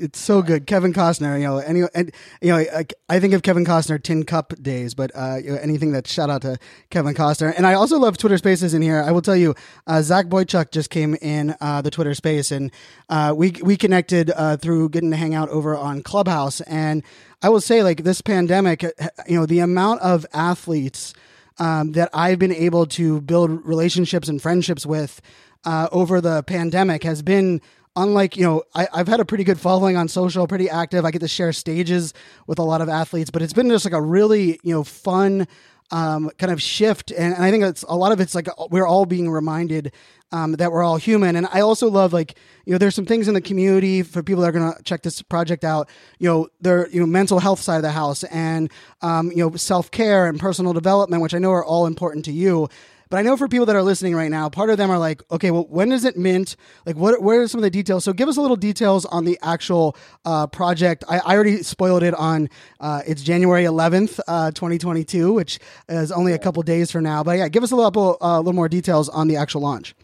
it's so good. Kevin Costner, you know, any, and you know, I, I, think of Kevin Costner Tin Cup days, but uh, you know, anything that shout out to Kevin Costner. And I also love Twitter Spaces in here. I will tell you, uh, Zach Boychuk just came in uh, the Twitter Space, and uh, we we connected uh, through getting to hang out over on Clubhouse. And I will say, like this pandemic, uh, you know, the amount of athletes um, that I've been able to build relationships and friendships with over the pandemic has been unlike you know I, i've had a pretty good following on social pretty active. I get to share stages with a lot of athletes but it's been just like a really you know fun um, kind of shift. And, and i think it's a lot of it's like we're all being reminded um, that we're all human. And i also love like you know there's some things in the community for people that are going to check this project out you know their you know mental health side of the house and um, you know self-care and personal development which i know are all important to you but I know for people that are listening right now, part of them are like, okay, well, when is it mint? Like, what, what are some of the details? So give us a little details on the actual uh, project. I, I, already spoiled it on, uh, it's January 11th, uh, 2022, which is only a couple days from now. But yeah, give us a little, uh, a little more details on the actual launch.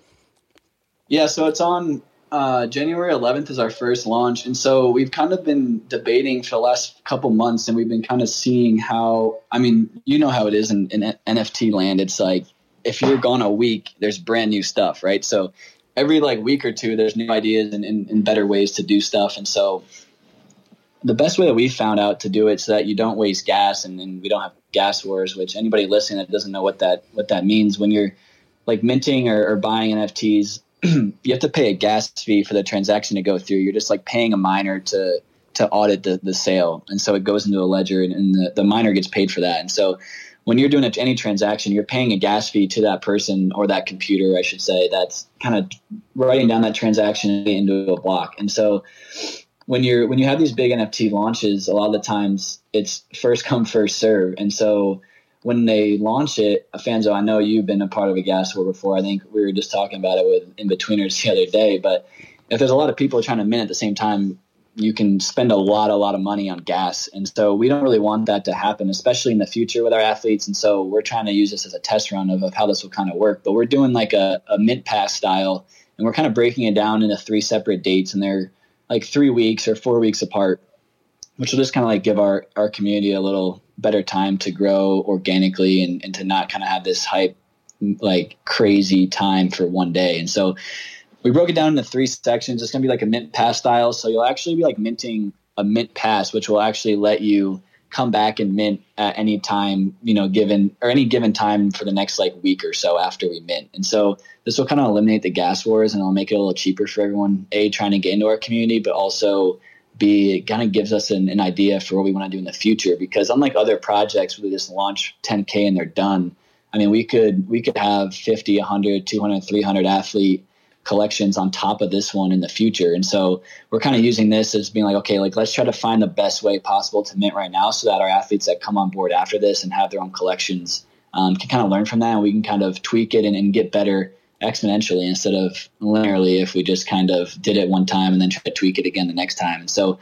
Yeah, so it's on uh, January 11th is our first launch, and so we've kind of been debating for the last couple months, and we've been kind of seeing how. I mean, you know how it is in, in NFT land. It's like if you're gone a week, there's brand new stuff, right? So every like week or two, there's new ideas and, and, and better ways to do stuff. And so the best way that we found out to do it so that you don't waste gas and, and we don't have gas wars, which anybody listening that doesn't know what that what that means when you're like minting or, or buying NFTs, (clears throat) you have to pay a gas fee for the transaction to go through. You're just like paying a miner to to audit the, the sale. And so it goes into a ledger and, and the, the miner gets paid for that. And so when you're doing any transaction, you're paying a gas fee to that person or that computer, I should say, that's kind of writing down that transaction into a block. And so when you're when you have these big NFT launches, a lot of the times it's first come first serve. And so when they launch it, Fanzo, I know you've been a part of a gas war before. I think we were just talking about it with Inbetweeners (laughs) the other day. But if there's a lot of people trying to mint at the same time, you can spend a lot, a lot of money on gas. And so we don't really want that to happen, especially in the future with our athletes. And so we're trying to use this as a test run of, of how this will kind of work. But we're doing like a, a mint pass style, and we're kind of breaking it down into three separate dates, and they're like three weeks or four weeks apart, which will just kind of like give our, our community a little better time to grow organically and, and to not kind of have this hype like crazy time for one day. And so we broke it down into three sections. It's going to be like a mint pass style. So you'll actually be like minting a mint pass, which will actually let you come back and mint at any time, you know, given or any given time for the next like week or so after we mint. And so this will kind of eliminate the gas wars and it'll make it a little cheaper for everyone, A, trying to get into our community, but also B, it kind of gives us an, an idea for what we want to do in the future. Because unlike other projects where they just launch 10K and they're done, I mean, we could we could have 50, 100, 200, 300 athlete collections on top of this one in the future. And so we're kind of using this as being like, okay, like let's try to find the best way possible to mint right now so that our athletes that come on board after this and have their own collections um, can kind of learn from that and we can kind of tweak it and, and get better exponentially instead of linearly if we just kind of did it one time and then try to tweak it again the next time. And so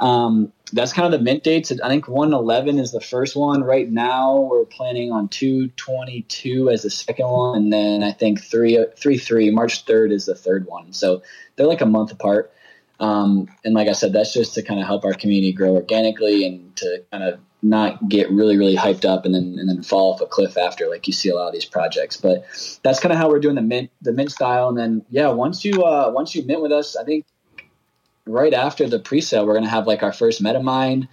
um, that's kind of the mint dates. I think 111 is the first one. Right now, we're planning on 222 as the second one, and then I think 3 3 3 March 3rd is the third one. So they're like a month apart. Um, and like I said, that's just to kind of help our community grow organically and to kind of not get really really hyped up and then and then fall off a cliff after like you see a lot of these projects. But that's kind of how we're doing the mint the mint style. And then yeah, once you uh, once you mint with us, I think right after the pre-sale, we're going to have like our first MetaMind.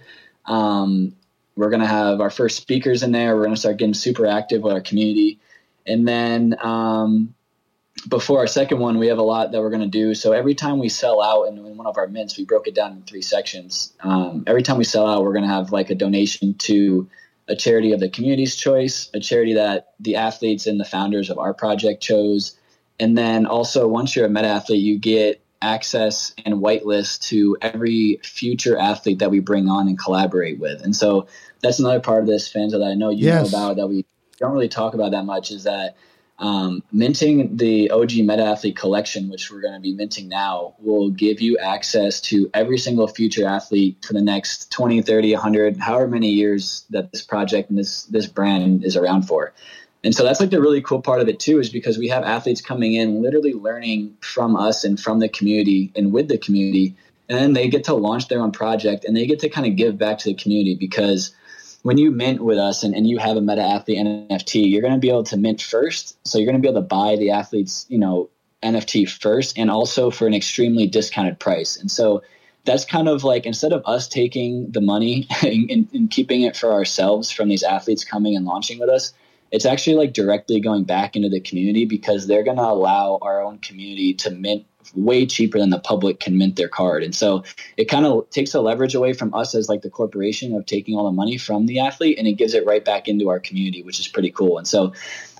Um, we're going to have our first speakers in there. We're going to start getting super active with our community. And then um, before our second one, we have a lot that we're going to do. So every time we sell out in, in, one of our mints, we broke it down in three sections. Um, every time we sell out, we're going to have like a donation to a charity of the community's choice, a charity that the athletes and the founders of our project chose. And then also, once you're a meta athlete, you get access and whitelist to every future athlete that we bring on and collaborate with. And so that's another part of this, Fanzo that I know you yes. know about that we don't really talk about that much is that um, minting the OG Meta Athlete collection, which we're going to be minting now, will give you access to every single future athlete for the next 20, 30, 100, however many years that this project and this, this brand is around for. And so that's like the really cool part of it too, is because we have athletes coming in, literally learning from us and from the community and with the community. And then they get to launch their own project and they get to kind of give back to the community because when you mint with us and, and you have a meta athlete NFT, you're going to be able to mint first. So you're going to be able to buy the athlete's, you know, NFT first and also for an extremely discounted price. And so that's kind of like instead of us taking the money (laughs) and, and, and keeping it for ourselves from these athletes coming and launching with us, it's actually like directly going back into the community because they're going to allow our own community to mint way cheaper than the public can mint their card. And so it kind of takes the leverage away from us as like the corporation of taking all the money from the athlete and it gives it right back into our community, which is pretty cool. And so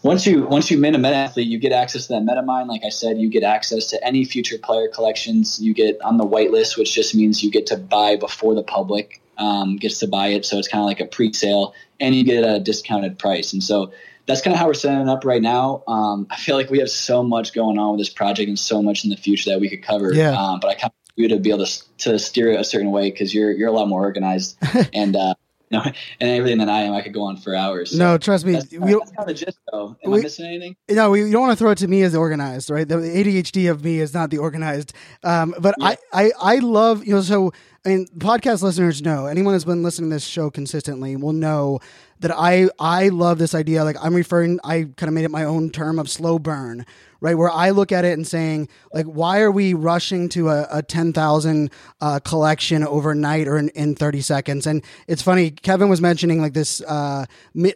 once you once you mint a meta athlete, you get access to that MetaMind. Like I said, you get access to any future player collections. You get on the whitelist, which just means you get to buy before the public um, gets to buy it. So it's kind of like a pre-sale, and you get a discounted price. And so that's kind of how we're setting it up right now. Um, I feel like we have so much going on with this project and so much in the future that we could cover. Yeah. Um, but I kind of you to be able to to steer it a certain way because you're you're a lot more organized (laughs) and. Uh, know, and everything that I am, I could go on for hours. So no, trust me. that's, we that's kind of the gist, though. Am we- I missing anything? No, we, you don't want to throw it to me as organized, right? The ADHD of me is not the organized. Um, but I, I, I love, you know, so, I mean, podcast listeners know, anyone who's been listening to this show consistently will know that I, I love this idea. Like I'm referring, I kind of made it my own term of slow burn, right? Where I look at it and saying, like, why are we rushing to a, a 10,000 uh, collection overnight or in, in 30 seconds? And it's funny, Kevin was mentioning like this, uh,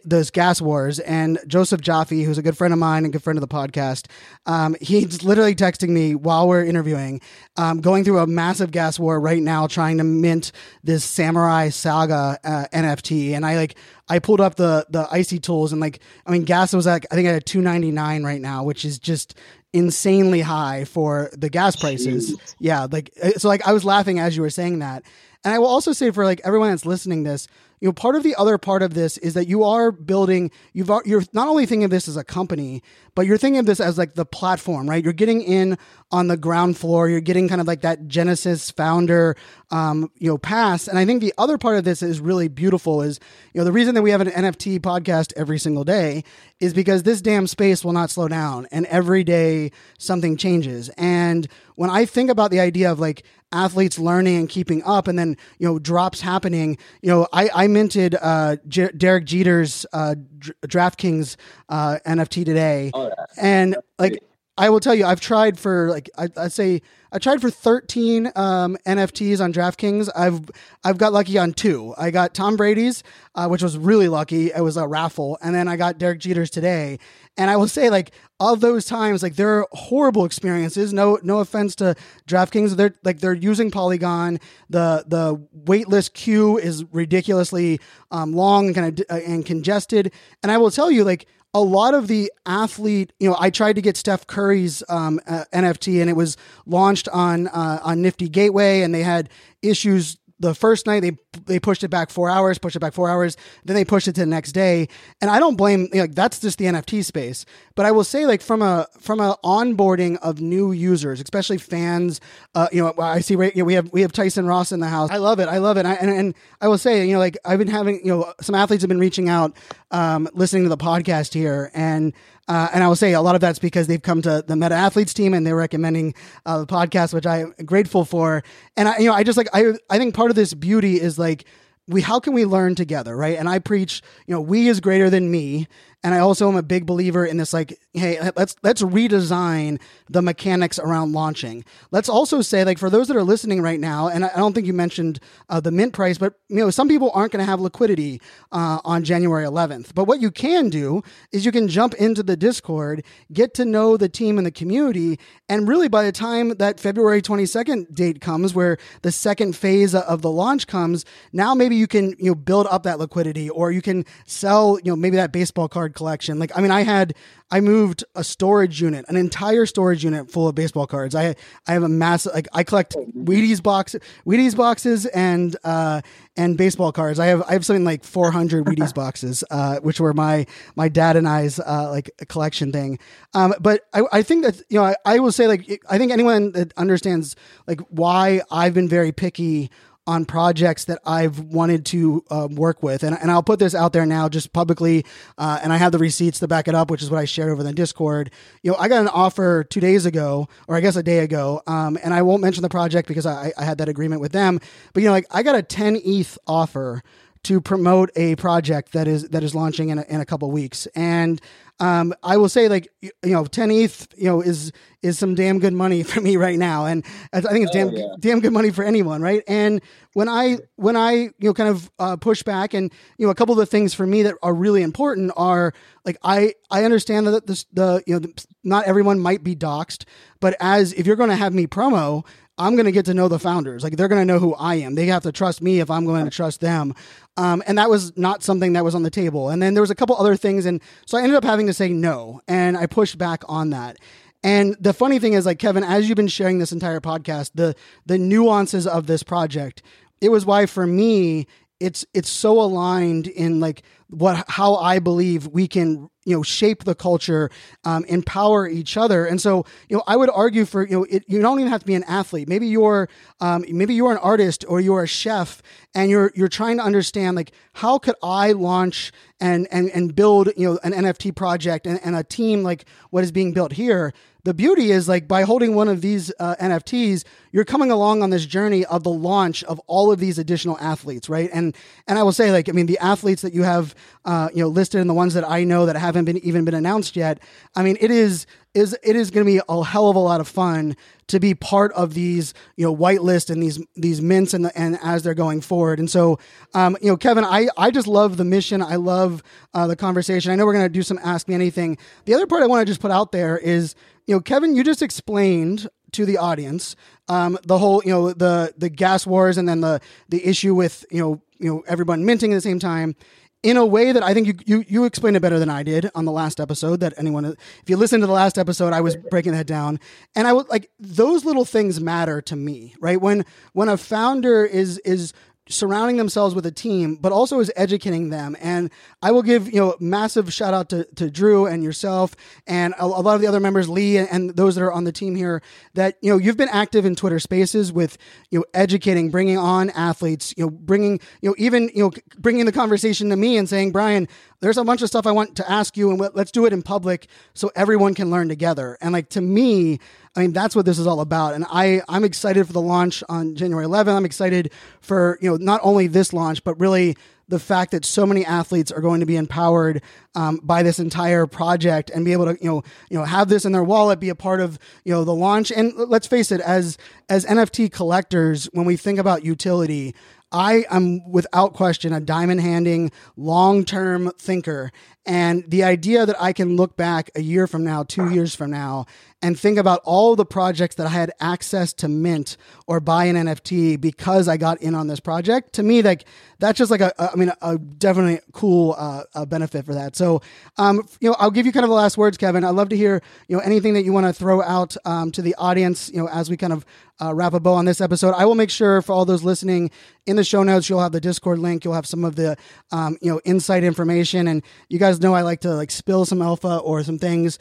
those gas wars and Joseph Jaffe, who's a good friend of mine and good friend of the podcast. Um, he's literally texting me while we're interviewing, um, going through a massive gas war right now, trying to mint this Samurai Saga uh, NFT. And I like, I pulled up the the icy tools and like I mean gas was like I think at two ninety nine right now, which is just insanely high for the gas prices. Yeah, like uh, so like I was laughing as you were saying that. And I will also say for like everyone that's listening this, you know, part of the other part of this is that you are building you've you're not only thinking of this as a company, but you're thinking of this as like the platform, right? You're getting in on the ground floor, you're getting kind of like that Genesis founder um, you know, pass. And I think the other part of this is really beautiful is, you know, the reason that we have an NFT podcast every single day is because this damn space will not slow down and every day something changes. And when I think about the idea of like athletes learning and keeping up and then, you know, drops happening, you know, I, I minted uh, Derek Jeter's uh, Dr- DraftKings uh, NFT today. Oh. And like, I will tell you, I've tried for like I, I say I tried for 13 um, NFTs on DraftKings. I've I've got lucky on two. I got Tom Brady's, uh, which was really lucky. It was a raffle, and then I got Derek Jeter's today. And I will say, like of those times, like they're horrible experiences. No no offense to DraftKings, they're like they're using Polygon. The the waitlist queue is ridiculously um, long and kind of uh, and congested. And I will tell you, like a lot of the athlete, you know, I tried to get Steph Curry's um, uh, NFT, and it was launched on uh, on Nifty Gateway, and they had issues. The first night they they pushed it back four hours, pushed it back four hours, then they pushed it to the next day. And I don't blame like that's just the NFT space. But I will say like from a from a onboarding of new users, especially fans, uh, you know, I see right, you know, we have we have Tyson Ross in the house. I love it, I love it, I, and and I will say you know like I've been having you know some athletes have been reaching out, um, listening to the podcast here, and uh, and I will say a lot of that's because they've come to the Meta Athletes team and they're recommending uh, the podcast, which I am grateful for. And I, you know, I just like I I think part of this beauty is like we how can we learn together, right? And I preach, you know, we is greater than me. And I also am a big believer in this, like, hey, let's let's redesign the mechanics around launching. Let's also say, like, for those that are listening right now, and I don't think you mentioned uh, the mint price, but you know, some people aren't going to have liquidity uh, on January 11th. But what you can do is you can jump into the Discord, get to know the team and the community, and really by the time that February 22nd date comes, where the second phase of the launch comes, now maybe you can you know build up that liquidity, or you can sell you know maybe that baseball card collection. Like I mean, I had I moved a storage unit, an entire storage unit full of baseball cards. I I have a massive like I collect Wheaties boxes, Wheaties boxes and uh and baseball cards. I have I have something like 400 Wheaties (laughs) boxes, uh, which were my my dad and I's uh, like collection thing. Um, but I, I think that you know I, I will say like I think anyone that understands like why I've been very picky on projects that I've wanted to uh, work with. And, and I'll put this out there now just publicly. Uh, and I have the receipts to back it up, which is what I shared over the Discord. You know, I got an offer two days ago, or I guess a day ago. Um, and I won't mention the project because I, I had that agreement with them. But, you know, like I got a 10 ETH offer to promote a project that is that is launching in a, in a couple weeks and um, I will say like you know 10 ETH you know is is some damn good money (laughs) for me right now, and I think it's damn Oh, yeah. damn good money for anyone, right? And when I when I you know kind of uh, push back, and you know a couple of the things for me that are really important are like I I understand that this the you know the, not everyone might be doxxed, but as if you're going to have me promo. I'm going to get to know the founders. Like they're going to know who I am. They have to trust me if I'm going to trust them. Um, and that was not something that was on the table. And then there was a couple other things, and so I ended up having to say no, and I pushed back on that. And the funny thing is, like Kevin, as you've been sharing this entire podcast, the the nuances of this project, it was why for me it's it's so aligned in like what how I believe we can you know shape the culture, um, empower each other, and so you know I would argue for you know it, you don't even have to be an athlete. Maybe you're um, maybe you're an artist or you're a chef, and you're you're trying to understand like how could I launch and and and build you know an NFT project and, and a team like what is being built here the beauty is like by holding one of these uh, NFTs, you're coming along on this journey of the launch of all of these additional athletes, right? And and I will say, like, I mean, the athletes that you have, uh, you know, listed and the ones that I know that haven't been even been announced yet. I mean, it is is it is going to be a hell of a lot of fun to be part of these, you know, whitelist and these these mints and the, and as they're going forward. And so, um, you know, Kevin, I I just love the mission. I love uh, the conversation. I know we're going to do some ask me anything. The other part I want to just put out there is you know, Kevin, you just explained to the audience um, the whole, you know, the the gas wars and then the the issue with you know you know everyone minting at the same time in a way that I think you, you you explained it better than I did on the last episode. That anyone, if you listen to the last episode, I was breaking that down, and I would like those little things matter to me, right? When when a founder is is surrounding themselves with a team, but also is educating them. And I will give, you know, massive shout out to, to Drew and yourself and a, a lot of the other members, Lee and, and those that are on the team here that, you know, you've been active in Twitter spaces with, you know, educating, bringing on athletes, you know, bringing, you know, even, you know, bringing the conversation to me and saying, Brian, there's a bunch of stuff I want to ask you and let- let's do it in public so everyone can learn together. And like, to me, I mean, that's what this is all about. And I, I'm excited for the launch on January 11th. I'm excited for, you know, not only this launch, but really the fact that so many athletes are going to be empowered um, by this entire project and be able to, you know, you know, have this in their wallet, be a part of, you know, the launch. And let's face it, as as NFT collectors, when we think about utility, I am without question a diamond handing, long term thinker. And the idea that I can look back a year from now, two years from now, and think about all the projects that I had access to mint or buy an NFT because I got in on this project, to me, like that's just like a, a I mean, a definitely cool uh, a benefit for that. So, um, you know, I'll give you kind of the last words, Kevin. I'd love to hear, you know, anything that you want to throw out um, to the audience, you know, as we kind of uh, wrap a bow on this episode. I will make sure for all those listening in the show notes, you'll have the Discord link. You'll have some of the, um, you know, insight information. And you guys know I like to like spill some alpha or some things.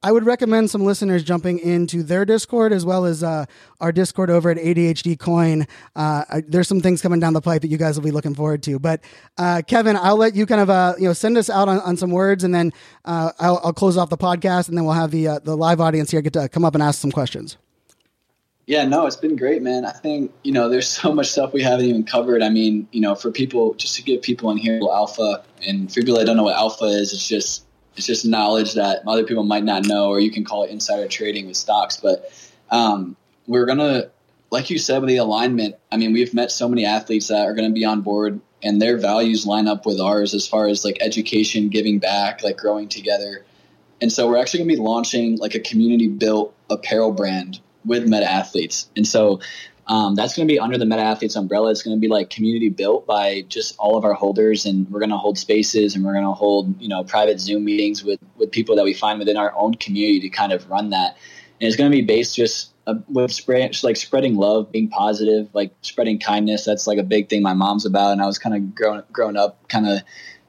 I would recommend some listeners jumping into their Discord as well as uh, our Discord over at ADHD Coin. Uh, there's some things coming down the pipe that you guys will be looking forward to. But uh, Kevin, I'll let you kind of uh, you know send us out on, on some words, and then uh, I'll, I'll close off the podcast, and then we'll have the uh, the live audience here get to come up and ask some questions. Yeah, no, it's been great, man. I think, you know, there's (laughs) so much stuff we haven't even covered. I mean, you know, for people, just to give people in here alpha, and for people that don't know what alpha is, it's just, it's just knowledge that other people might not know, or you can call it insider trading with stocks. But um, we're going to, like you said, with the alignment, I mean, we've met so many athletes that are going to be on board and their values line up with ours as far as like education, giving back, like growing together. And so we're actually going to be launching like a community built apparel brand with meta athletes. And so um, that's going to be under the meta athletes umbrella. It's going to be like community built by just all of our holders, and we're going to hold spaces and we're going to hold you know private Zoom meetings with with people that we find within our own community to kind of run that. And it's going to be based just uh, with spread, like spreading love, being positive, like spreading kindness. That's like a big thing my mom's about, and I was kind of grown growing up, kind of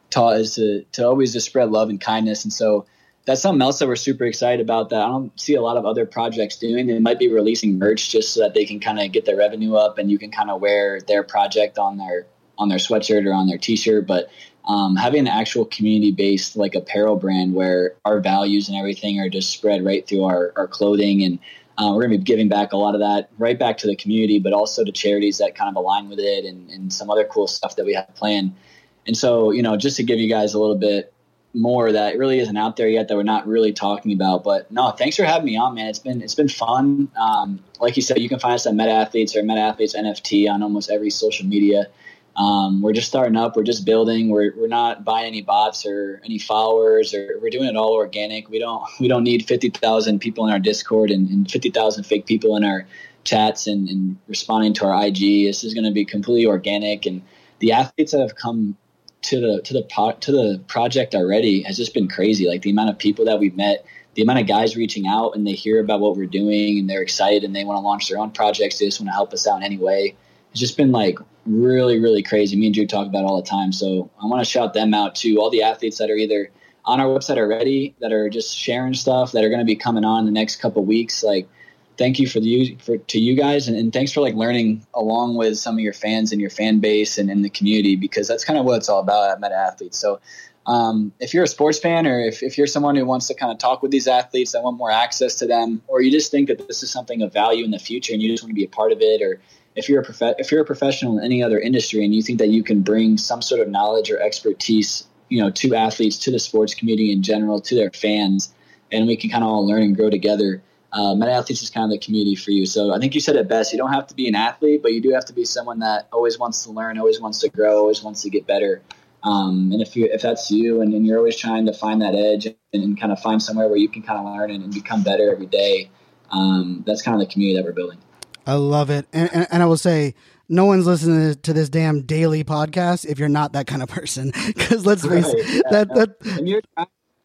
taught is to to always just spread love and kindness. And so that's something else that we're super excited about that I don't see a lot of other projects doing. They might be releasing merch just so that they can kind of get their revenue up and you can kind of wear their project on their on their sweatshirt or on their t-shirt. But um, having an actual community based like apparel brand where our values and everything are just spread right through our, our clothing and uh, we're going to be giving back a lot of that right back to the community, but also to charities that kind of align with it and, and some other cool stuff that we have planned. And so, you know, just to give you guys a little bit more that really isn't out there yet that we're not really talking about. But no, thanks for having me on, man. It's been it's been fun. Um, like you said, you can find us at Meta Athletes or Meta Athletes NFT on almost every social media. Um, we're just starting up. We're just building. We're, we're not buying any bots or any followers, or we're doing it all organic. We don't we don't need fifty thousand people in our Discord and, and fifty thousand fake people in our chats and, and responding to our IG. This is going to be completely organic, and the athletes that have come to the to the to the project already has just been crazy. Like the amount of people that we've met, the amount of guys reaching out and they hear about what we're doing and they're excited and they want to launch their own projects. They just want to help us out in any way. It's just been like really really crazy. Me and Drew talk about all the time. So I want to shout them out to All the athletes that are either on our website already that are just sharing stuff that are going to be coming on in the next couple weeks. Like thank you for the for to you guys and, and, thanks for like learning along with some of your fans and your fan base and in the community because that's kind of what it's all about at Meta Athletes. So um, if you're a sports fan or if, if you're someone who wants to kind of talk with these athletes that want more access to them or you just think that this is something of value in the future and you just want to be a part of it or if you're a prof- if you're a professional in any other industry and you think that you can bring some sort of knowledge or expertise you know to athletes to the sports community in general to their fans and we can kind of all learn and grow together uh, Meta Athletes is kind of the community for you. So I think you said it best. You don't have to be an athlete, but you do have to be someone that always wants to learn, always wants to grow, always wants to get better. Um, and if you if that's you, and, and, you're always trying to find that edge and, and, kind of find somewhere where you can kind of learn and, and become better every day, um, that's kind of the community that we're building. I love it, and, and, and I will say no one's listening to this damn daily podcast if you're not that kind of person. (laughs) Because let's face right, yeah, that that. And you're,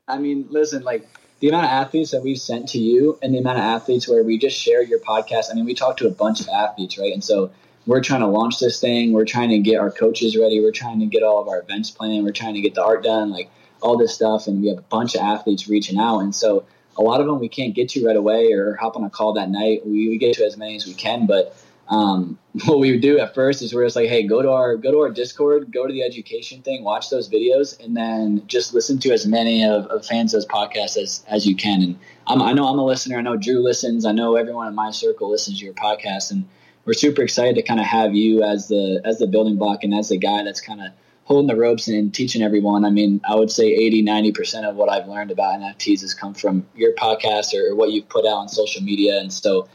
I mean, listen, like the amount of athletes that we've sent to you and the amount of athletes where we just share your podcast. I mean, we talk to a bunch of athletes, right? And so we're trying to launch this thing. We're trying to get our coaches ready. We're trying to get all of our events planned. We're trying to get the art done, like all this stuff. And we have a bunch of athletes reaching out. And so a lot of them we can't get to right away or hop on a call that night. We, we get to as many as we can, but um, (laughs) what we would do at first is we're just like, hey, go to our go to our Discord, go to the education thing, watch those videos, and then just listen to as many of, of Fanzo's podcasts as as you can. And I'm, i know I'm a listener. I know Drew listens. I know everyone in my circle listens to your podcast, and we're super excited to kind of have you as the as the building block and as the guy that's kind of holding the ropes and teaching everyone. I mean, I would say 80, 90% of what I've learned about NFTs has come from your podcast or, or what you've put out on social media. And so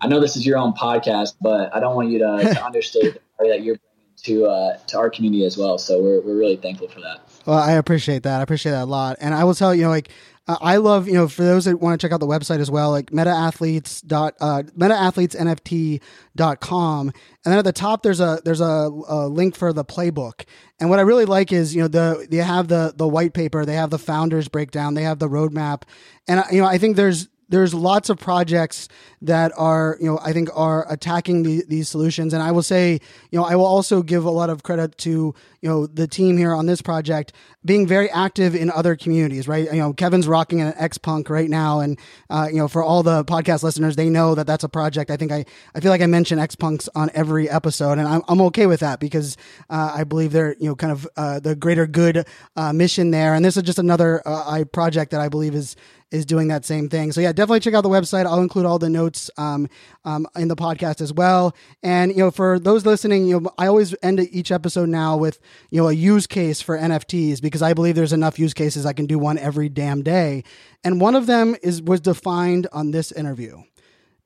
I know this is your own podcast, but I don't want you to, to (laughs) understate that you're bringing to uh, to our community as well. So we're we're really thankful for that. Well, I appreciate that. I appreciate that a lot. And I will tell you, you know, like I love, you know, for those that want to check out the website as well, like metaathletes dot uh, metaathletesnft.com. And then at the top there's a there's a, a, link for the playbook. And what I really like is, you know, the they have the the white paper, they have the founders breakdown, they have the roadmap. And you know, I think there's there's lots of projects that are, you know, I think are attacking the, these solutions. And I will say, you know, I will also give a lot of credit to, you know, the team here on this project being very active in other communities, right? You know, Kevin's rocking an X Punk right now. And, uh, you know, for all the podcast listeners, they know that that's a project. I think I, I feel like I mention X Punks on every episode and I'm, I'm okay with that because, uh, I believe they're, you know, kind of, uh, the greater good, uh, mission there. And this is just another, uh, project that I believe is, is doing that same thing. So yeah, definitely check out the website. I'll include all the notes um, um, in the podcast as well. And you know, for those listening, you know, I always end each episode now with you know a use case for NFTs because I believe there's enough use cases I can do one every damn day. And one of them is was defined on this interview.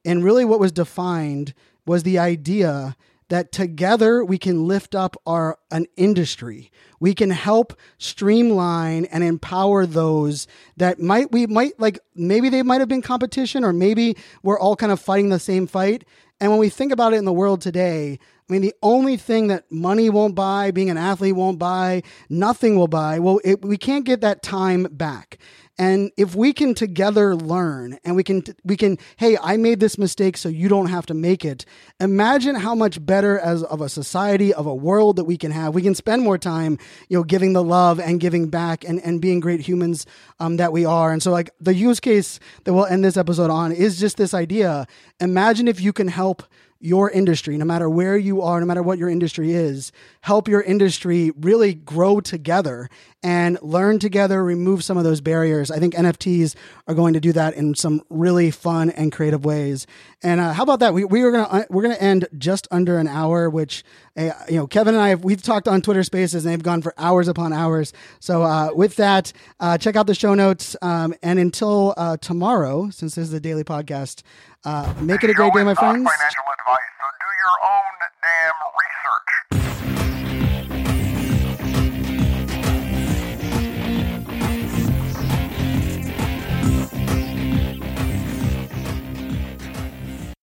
And really, what was defined was the idea that together we can lift up our an industry. We can help streamline and empower those that might we might like maybe they might have been competition or maybe we're all kind of fighting the same fight. And when we think about it in the world today, I mean, the only thing that money won't buy, being an athlete won't buy, nothing will buy. Well, it, we can't get that time back. And if we can together learn and we can, we can, hey, I made this mistake so you don't have to make it. Imagine how much better as of a society, of a world that we can have. We can spend more time, you know, giving the love and giving back and, and being great humans um, that we are. And so like the use case that we'll end this episode on is just this idea. Imagine if you can help your industry, no matter where you are, no matter what your industry is, help your industry really grow together and learn together, remove some of those barriers. I think NFTs are going to do that in some really fun and creative ways. And uh, how about that? We, we are gonna uh, we're gonna end just under an hour, which uh, you know Kevin and I have, we've talked on Twitter Spaces and they've gone for hours upon hours. So uh, with that, uh, check out the show notes. Um, and until uh, tomorrow, since this is a daily podcast, uh, make it a great day, my friends. Financial advice. So do your own damn